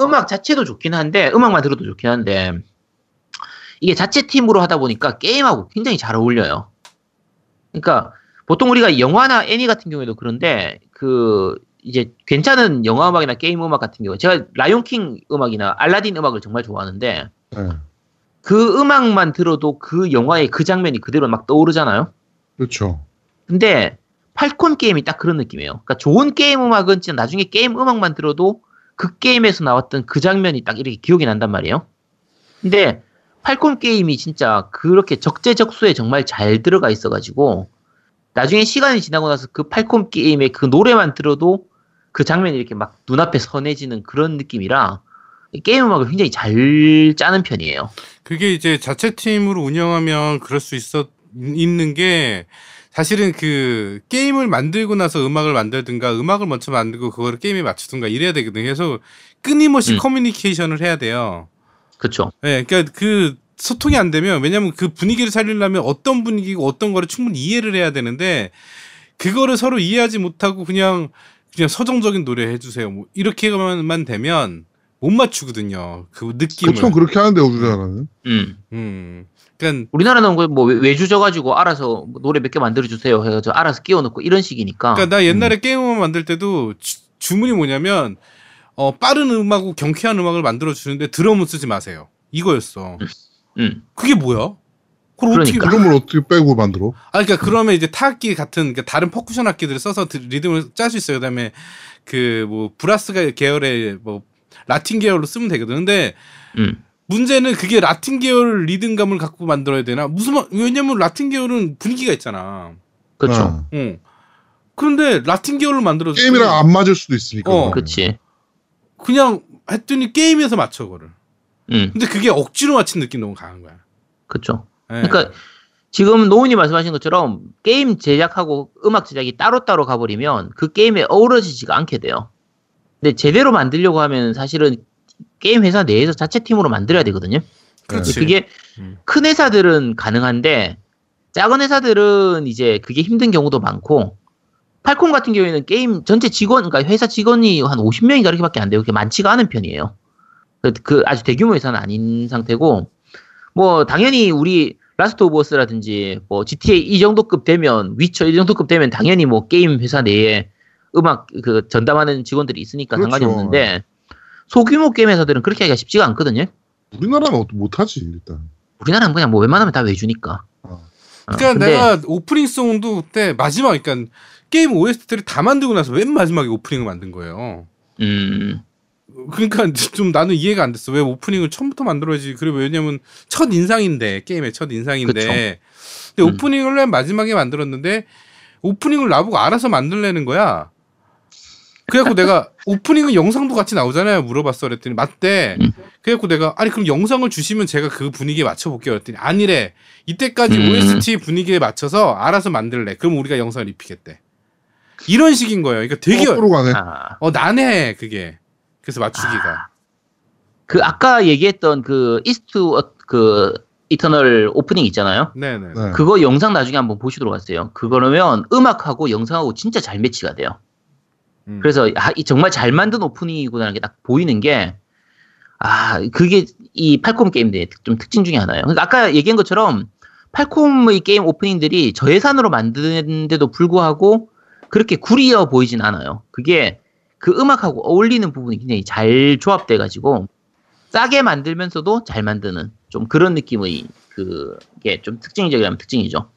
음악 자체도 좋긴 한데 음악만 들어도 좋긴 한데 이게 자체 팀으로 하다 보니까 게임하고 굉장히 잘 어울려요. 그러니까 보통 우리가 영화나 애니 같은 경우에도 그런데 그 이제 괜찮은 영화 음악이나 게임 음악 같은 경우 제가 라이온킹 음악이나 알라딘 음악을 정말 좋아하는데
네.
그 음악만 들어도 그 영화의 그 장면이 그대로 막 떠오르잖아요.
그렇죠.
근데 팔콘 게임이 딱 그런 느낌이에요. 그러니까 좋은 게임 음악은 진짜 나중에 게임 음악만 들어도 그 게임에서 나왔던 그 장면이 딱 이렇게 기억이 난단 말이에요. 근데 팔콘 게임이 진짜 그렇게 적재적소에 정말 잘 들어가 있어가지고 나중에 시간이 지나고 나서 그 팔콘 게임의 그 노래만 들어도 그 장면이 이렇게 막 눈앞에 선해지는 그런 느낌이라 게임 음악을 굉장히 잘 짜는 편이에요.
그게 이제 자체 팀으로 운영하면 그럴 수 있어 있는 게 사실은 그 게임을 만들고 나서 음악을 만들든가 음악을 먼저 만들고 그거를 게임에 맞추든가 이래야 되거든요. 그래서 끊임없이
음.
커뮤니케이션을 해야 돼요.
그쵸?
예, 그러니까 그 소통이 안 되면 왜냐면 그 분위기를 살리려면 어떤 분위기고 어떤 거를 충분히 이해를 해야 되는데 그거를 서로 이해하지 못하고 그냥 그냥 서정적인 노래 해주세요. 뭐 이렇게만 되면 못 맞추거든요. 그 느낌을.
보통 그렇게 하는데 우리나라는.
음.
음. 그러니까
우리나라는 뭐 외주 줘가지고 알아서 뭐 노래 몇 개 만들어 주세요 해가지고 알아서 끼워놓고 이런 식이니까.
그러니까 나 옛날에 게임을 만들 때도 주, 주문이 뭐냐면 어 빠른 음악하고 경쾌한 음악을 만들어 주는데 드럼은 쓰지 마세요. 이거였어.
음.
그게 뭐야? 그걸 어떻게
그러니까.
그럼을 어떻게 빼고 만들어?
아, 그러니까 그러면 이제 타악기 같은 그러니까 다른 퍼쿠션 악기들을 써서 드- 리듬을 짤 수 있어요. 그다음에 그 뭐 brass 계열의 뭐 라틴 계열로 쓰면 되거든. 근데
음.
문제는 그게 라틴 계열 리듬감을 갖고 만들어야 되나? 무슨 말, 왜냐면 라틴 계열은 분위기가 있잖아.
그렇죠.
어.
응. 그런데 라틴 계열로 만들어
게임이랑 안 맞을 수도 있으니까.
어.
그치.
그냥 했더니 게임에서 맞춰 그를.
음.
근데 그게 억지로 맞힌 느낌 너무 강한 거야.
그쵸.
예.
그러니까 지금 노은이 말씀하신 것처럼 게임 제작하고 음악 제작이 따로따로 가버리면 그 게임에 어우러지지가 않게 돼요. 근데 제대로 만들려고 하면 사실은 게임 회사 내에서 자체 팀으로 만들어야 되거든요.
그렇지.
그게
음.
큰 회사들은 가능한데 작은 회사들은 이제 그게 힘든 경우도 많고 팔콤 같은 경우에는 게임 전체 직원 그러니까 회사 직원이 한 50명인가 이렇게밖에 안 돼요. 그게 많지가 않은 편이에요. 그, 그 아주 대규모 회사는 아닌 상태고 뭐 당연히 우리 라스트 오브 어스라든지 뭐 GTA 이 정도급 되면 위쳐 이 정도급 되면 당연히 뭐 게임 회사 내에 음악 그 전담하는 직원들이 있으니까 상관이
그렇죠.
없는데 소규모 게임 회사들은 그렇게 하기가 쉽지가 않거든요.
우리나라는 어떻게 못하지 일단.
우리나라는 그냥 뭐 웬만하면 다 외주니까.
어.
어,
그러니까
근데
내가 오프닝 송도 그때 마지막 그러니까 게임 OST를 다 만들고 나서 맨 마지막에 오프닝을 만든 거예요.
음,
그러니까 좀 나는 이해가 안 됐어. 왜 오프닝을 처음부터 만들어야지? 그래 왜냐면 첫 인상인데 게임의 첫 인상인데. 근데
음.
오프닝을 맨 마지막에 만들었는데 오프닝을 나보고 알아서 만들라는 거야. 그래갖고 내가 오프닝은 영상도 같이 나오잖아요. 물어봤어. 그랬더니 맞대.
음.
그래갖고 내가 아니 그럼 영상을 주시면 제가 그 분위기에 맞춰볼게요. 그랬더니 아니래. 이때까지
음.
OST 분위기에 맞춰서 알아서 만들래. 그럼 우리가 영상을 입히겠대. 이런 식인 거예요. 그러니까 되게.
아,
어 난해 그게. 그래서 맞추기가.
그 아까 얘기했던 그 이스트 어, 그 이터널 오프닝 있잖아요.
네네.
네.
그거 영상 나중에 한번 보시도록 하세요. 그거면 음악하고 영상하고 진짜 잘 매치가 돼요.
음.
그래서 아, 이 정말 잘 만든 오프닝이구나라는 게 딱 보이는 게, 아, 그게 이 팔콤 게임들의 특- 좀 특징 중에 하나예요. 그러니까 아까 얘기한 것처럼 팔콤의 게임 오프닝들이 저예산으로 만드는데도 불구하고 그렇게 구리어 보이진 않아요. 그게 그 음악하고 어울리는 부분이 굉장히 잘 조합돼가지고 싸게 만들면서도 잘 만드는 좀 그런 느낌의 그게 좀 특징적이라면 특징이죠.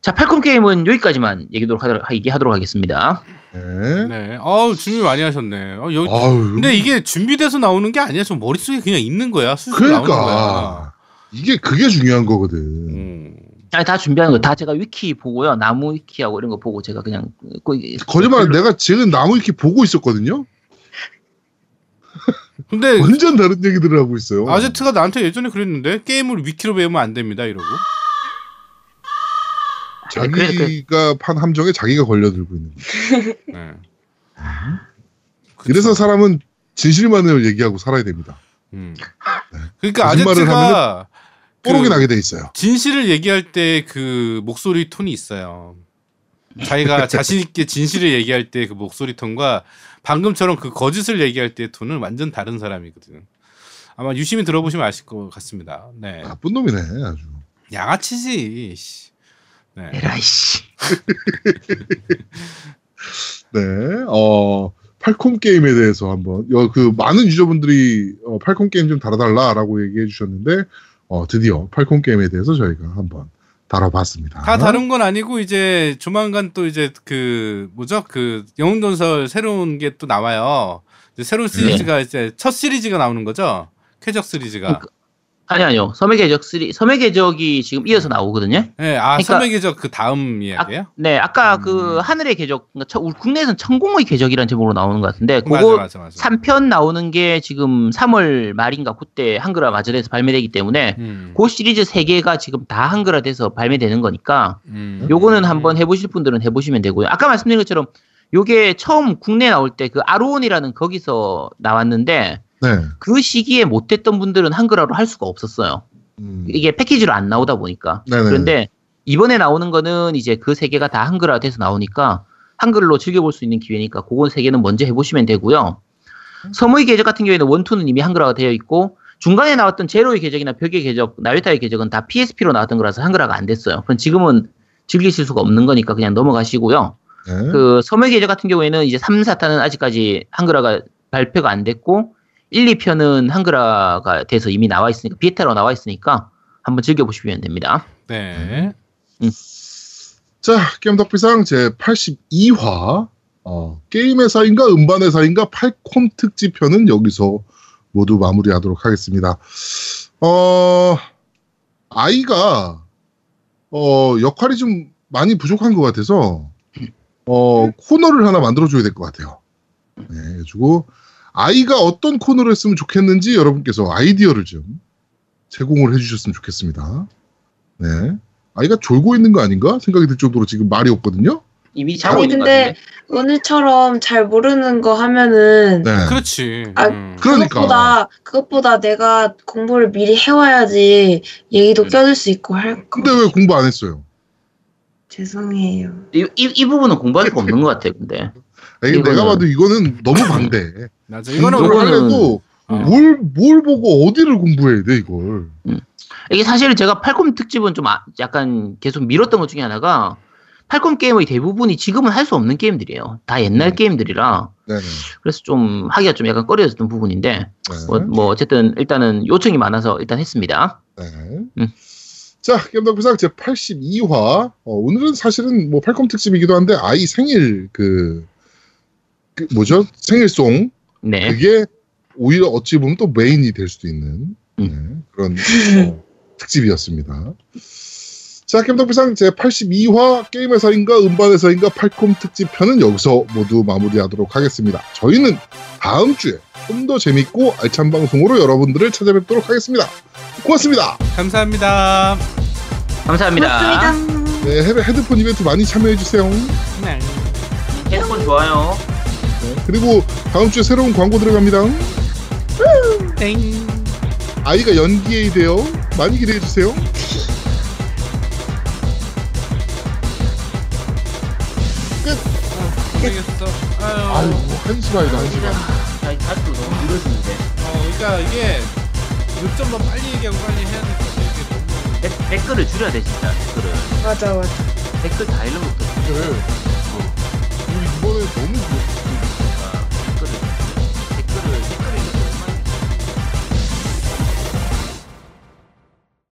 자, 팔콤 게임은 여기까지만 얘기하도록, 하도록- 얘기하도록 하겠습니다.
네.
네. 아우 준비 많이 하셨네. 어, 여기
아유.
근데 이게 준비돼서 나오는 게 아니야. 좀 머릿속에 그냥 있는 거야. 나오는 거야.
그러니까 이게 그게 중요한 거거든.
음.
아니 다 준비하는 거 다 제가 위키 보고요 나무 위키하고 이런 거 보고 제가 그냥 그-
거짓말 내가 지금 나무 위키 보고 있었거든요.
근데
완전 다른 얘기들을 하고 있어요.
아제트가 나한테 예전에 그랬는데 게임을 위키로 배우면 안 됩니다. 이러고.
그래, 그래, 그래.
자기가 판 함정에 자기가 걸려들고 있는. 거예요.
네.
이래서 사람은 진실만을 얘기하고 살아야 됩니다.
음. 그러니까
거짓말을
아제트가 그
뽀록이 나게 돼 있어요.
진실을 얘기할 때 그 목소리 톤이 있어요. 자기가 자신 있게 진실을 얘기할 때 그 목소리 톤과 방금처럼 그 거짓을 얘기할 때의 톤은 완전 다른 사람이거든. 아마 유심히 들어보시면 아실 것 같습니다. 네.
나쁜 놈이네 아주.
양아치지. 씨. 네.
에라이씨.
네. 어 팔콤 게임에 대해서 한번 여, 그 많은 user분들이 어, 팔콤 게임 좀 다뤄달라라고 얘기해 주셨는데 어, 드디어 팔콤 게임에 대해서 저희가 한번 다뤄봤습니다.
다 다른 건 아니고 이제 조만간 또 이제 그 뭐죠 그 영웅전설 새로운 게 또 나와요. 새로운 시리즈가 이제 첫 시리즈가 나오는 거죠. 쾌적 시리즈가.
아니 아니요. 섬의 궤적 3 섬의 궤적이 지금 이어서 나오거든요.
네, 아
그러니까-
섬의 궤적 그 다음 이야기예요.
네, 아까
음.
그 하늘의 궤적, 그러니까 국내에서는 천공의 궤적이라는 제목으로 나오는 것 같은데,
맞아
그거
맞아 맞아.
3편 나오는 게 지금 3월 말인가 그때 한글화 마저에서 발매되기 때문에
음.
그 시리즈 3개가 지금 다 한글화 돼서 발매되는 거니까
음.
요거는 한번 해 보실 분들은 해 보시면 되고요. 아까 말씀드린 것처럼 요게 처음 국내 나올 때 그 아로온이라는 거기서 나왔는데
네.
그 시기에 못했던 분들은 한글화로 할 수가 없었어요.
음.
이게 패키지로 안 나오다 보니까.
네네.
그런데 이번에 나오는 거는 이제 그 세 개가 다 한글화돼서 나오니까 한글로 즐겨볼 수 있는 기회니까 그건 세 개는 먼저 해보시면 되고요. 섬의 궤적 같은 경우에는 원투는 이미 한글화가 되어 있고 중간에 나왔던 제로의 궤적이나 벽의 궤적, 나유타의 궤적은 다 PSP로 나왔던 거라서 한글화가 안 됐어요. 그럼 지금은 즐기실 수가 없는 거니까 그냥 넘어가시고요.
네.
그 섬의 계적 같은 경우에는 이제 3, 4탄은 아직까지 한글화가 발표가 안 됐고 1, 2편은 한글화가 돼서 이미 나와 있으니까 비에타로 나와 있으니까 한번 즐겨 보시면 됩니다.
네.
자, 게임 덕비상 제 82화 어, 게임의 사인가 음반의 사인가 팔콤 특집 편은 여기서 모두 마무리하도록 하겠습니다. 어, 아이가 어, 역할이 좀 많이 부족한 것 같아서 어, 코너를 하나 만들어 줘야 될 것 같아요. 네, 그리고 아이가 어떤 코너를 했으면 좋겠는지 여러분께서 아이디어를 좀 제공을 해주셨으면 좋겠습니다. 네. 아이가 졸고 있는 거 아닌가 생각이 들 정도로 지금 말이 없거든요.
이미 자고
아니 근데. 오늘처럼 잘 모르는 거 하면은
네.
그렇지.
아,
음.
그러니까.
그것보다 그것보다 내가 공부를 미리 해와야지 얘기도
음.
껴줄 수 있고 할 거.
근데 왜 공부 안 했어요?
죄송해요.
이, 이, 이 부분은 공부할 거 없는 것 같아요, 근데.
아니, 내가 봐도 이거는 너무 방대.
맞아. 이거는
하려도
어.
뭘, 뭘 보고 어디를 공부해야 돼, 이걸.
이게 사실 제가 팔콤 특집은 좀 아- 약간 계속 미뤘던 것 중에 하나가 팔콤 게임의 대부분이 지금은 할 수 없는 게임들이에요. 다 옛날
음.
게임들이라
네네.
그래서 좀 하기가 좀 약간 꺼려졌던 부분인데
네.
뭐, 뭐 어쨌든 일단은 요청이 많아서 일단 했습니다.
네.
음.
자, 게임덕비상 제 82화. 어, 오늘은 사실은 뭐 팔콤 특집이기도 한데, 아이 생일, 그, 그 뭐죠? 생일송.
네.
그게 오히려 어찌 보면 또 메인이 될 수도 있는
음.
네, 그런 어, 특집이었습니다. 자, 게임덕비상 제 82화 게임에서인가 음반에서인가 팔콤 특집편은 여기서 모두 마무리하도록 하겠습니다. 저희는 다음 주에 좀 더 재밌고 알찬 방송으로 여러분들을 찾아뵙도록 하겠습니다. 고맙습니다.
감사합니다.
감사합니다.
고맙습니다.
네, 헤- 헤드폰 이벤트 많이 참여해주세요.
네.
핸드폰 좋아요.
네, 그리고 다음 주에 새로운 광고 들어갑니다.
땡.
아이가 연기에 대요 많이 기대해 주세요.
모르겠어. 아유.
아유, 한 시간이다, 한 시간.
자, 다시 너무 길어지는데.
어, 그러니까 이게 요점 더 빨리 얘기하고 빨리 해야 될 것 같아. 이게 너무.
댓- 댓글을 줄여야 돼, 진짜. 댓글을.
맞아 맞아.
댓글 다 읽는 것도.
네. 우리 이번에 너무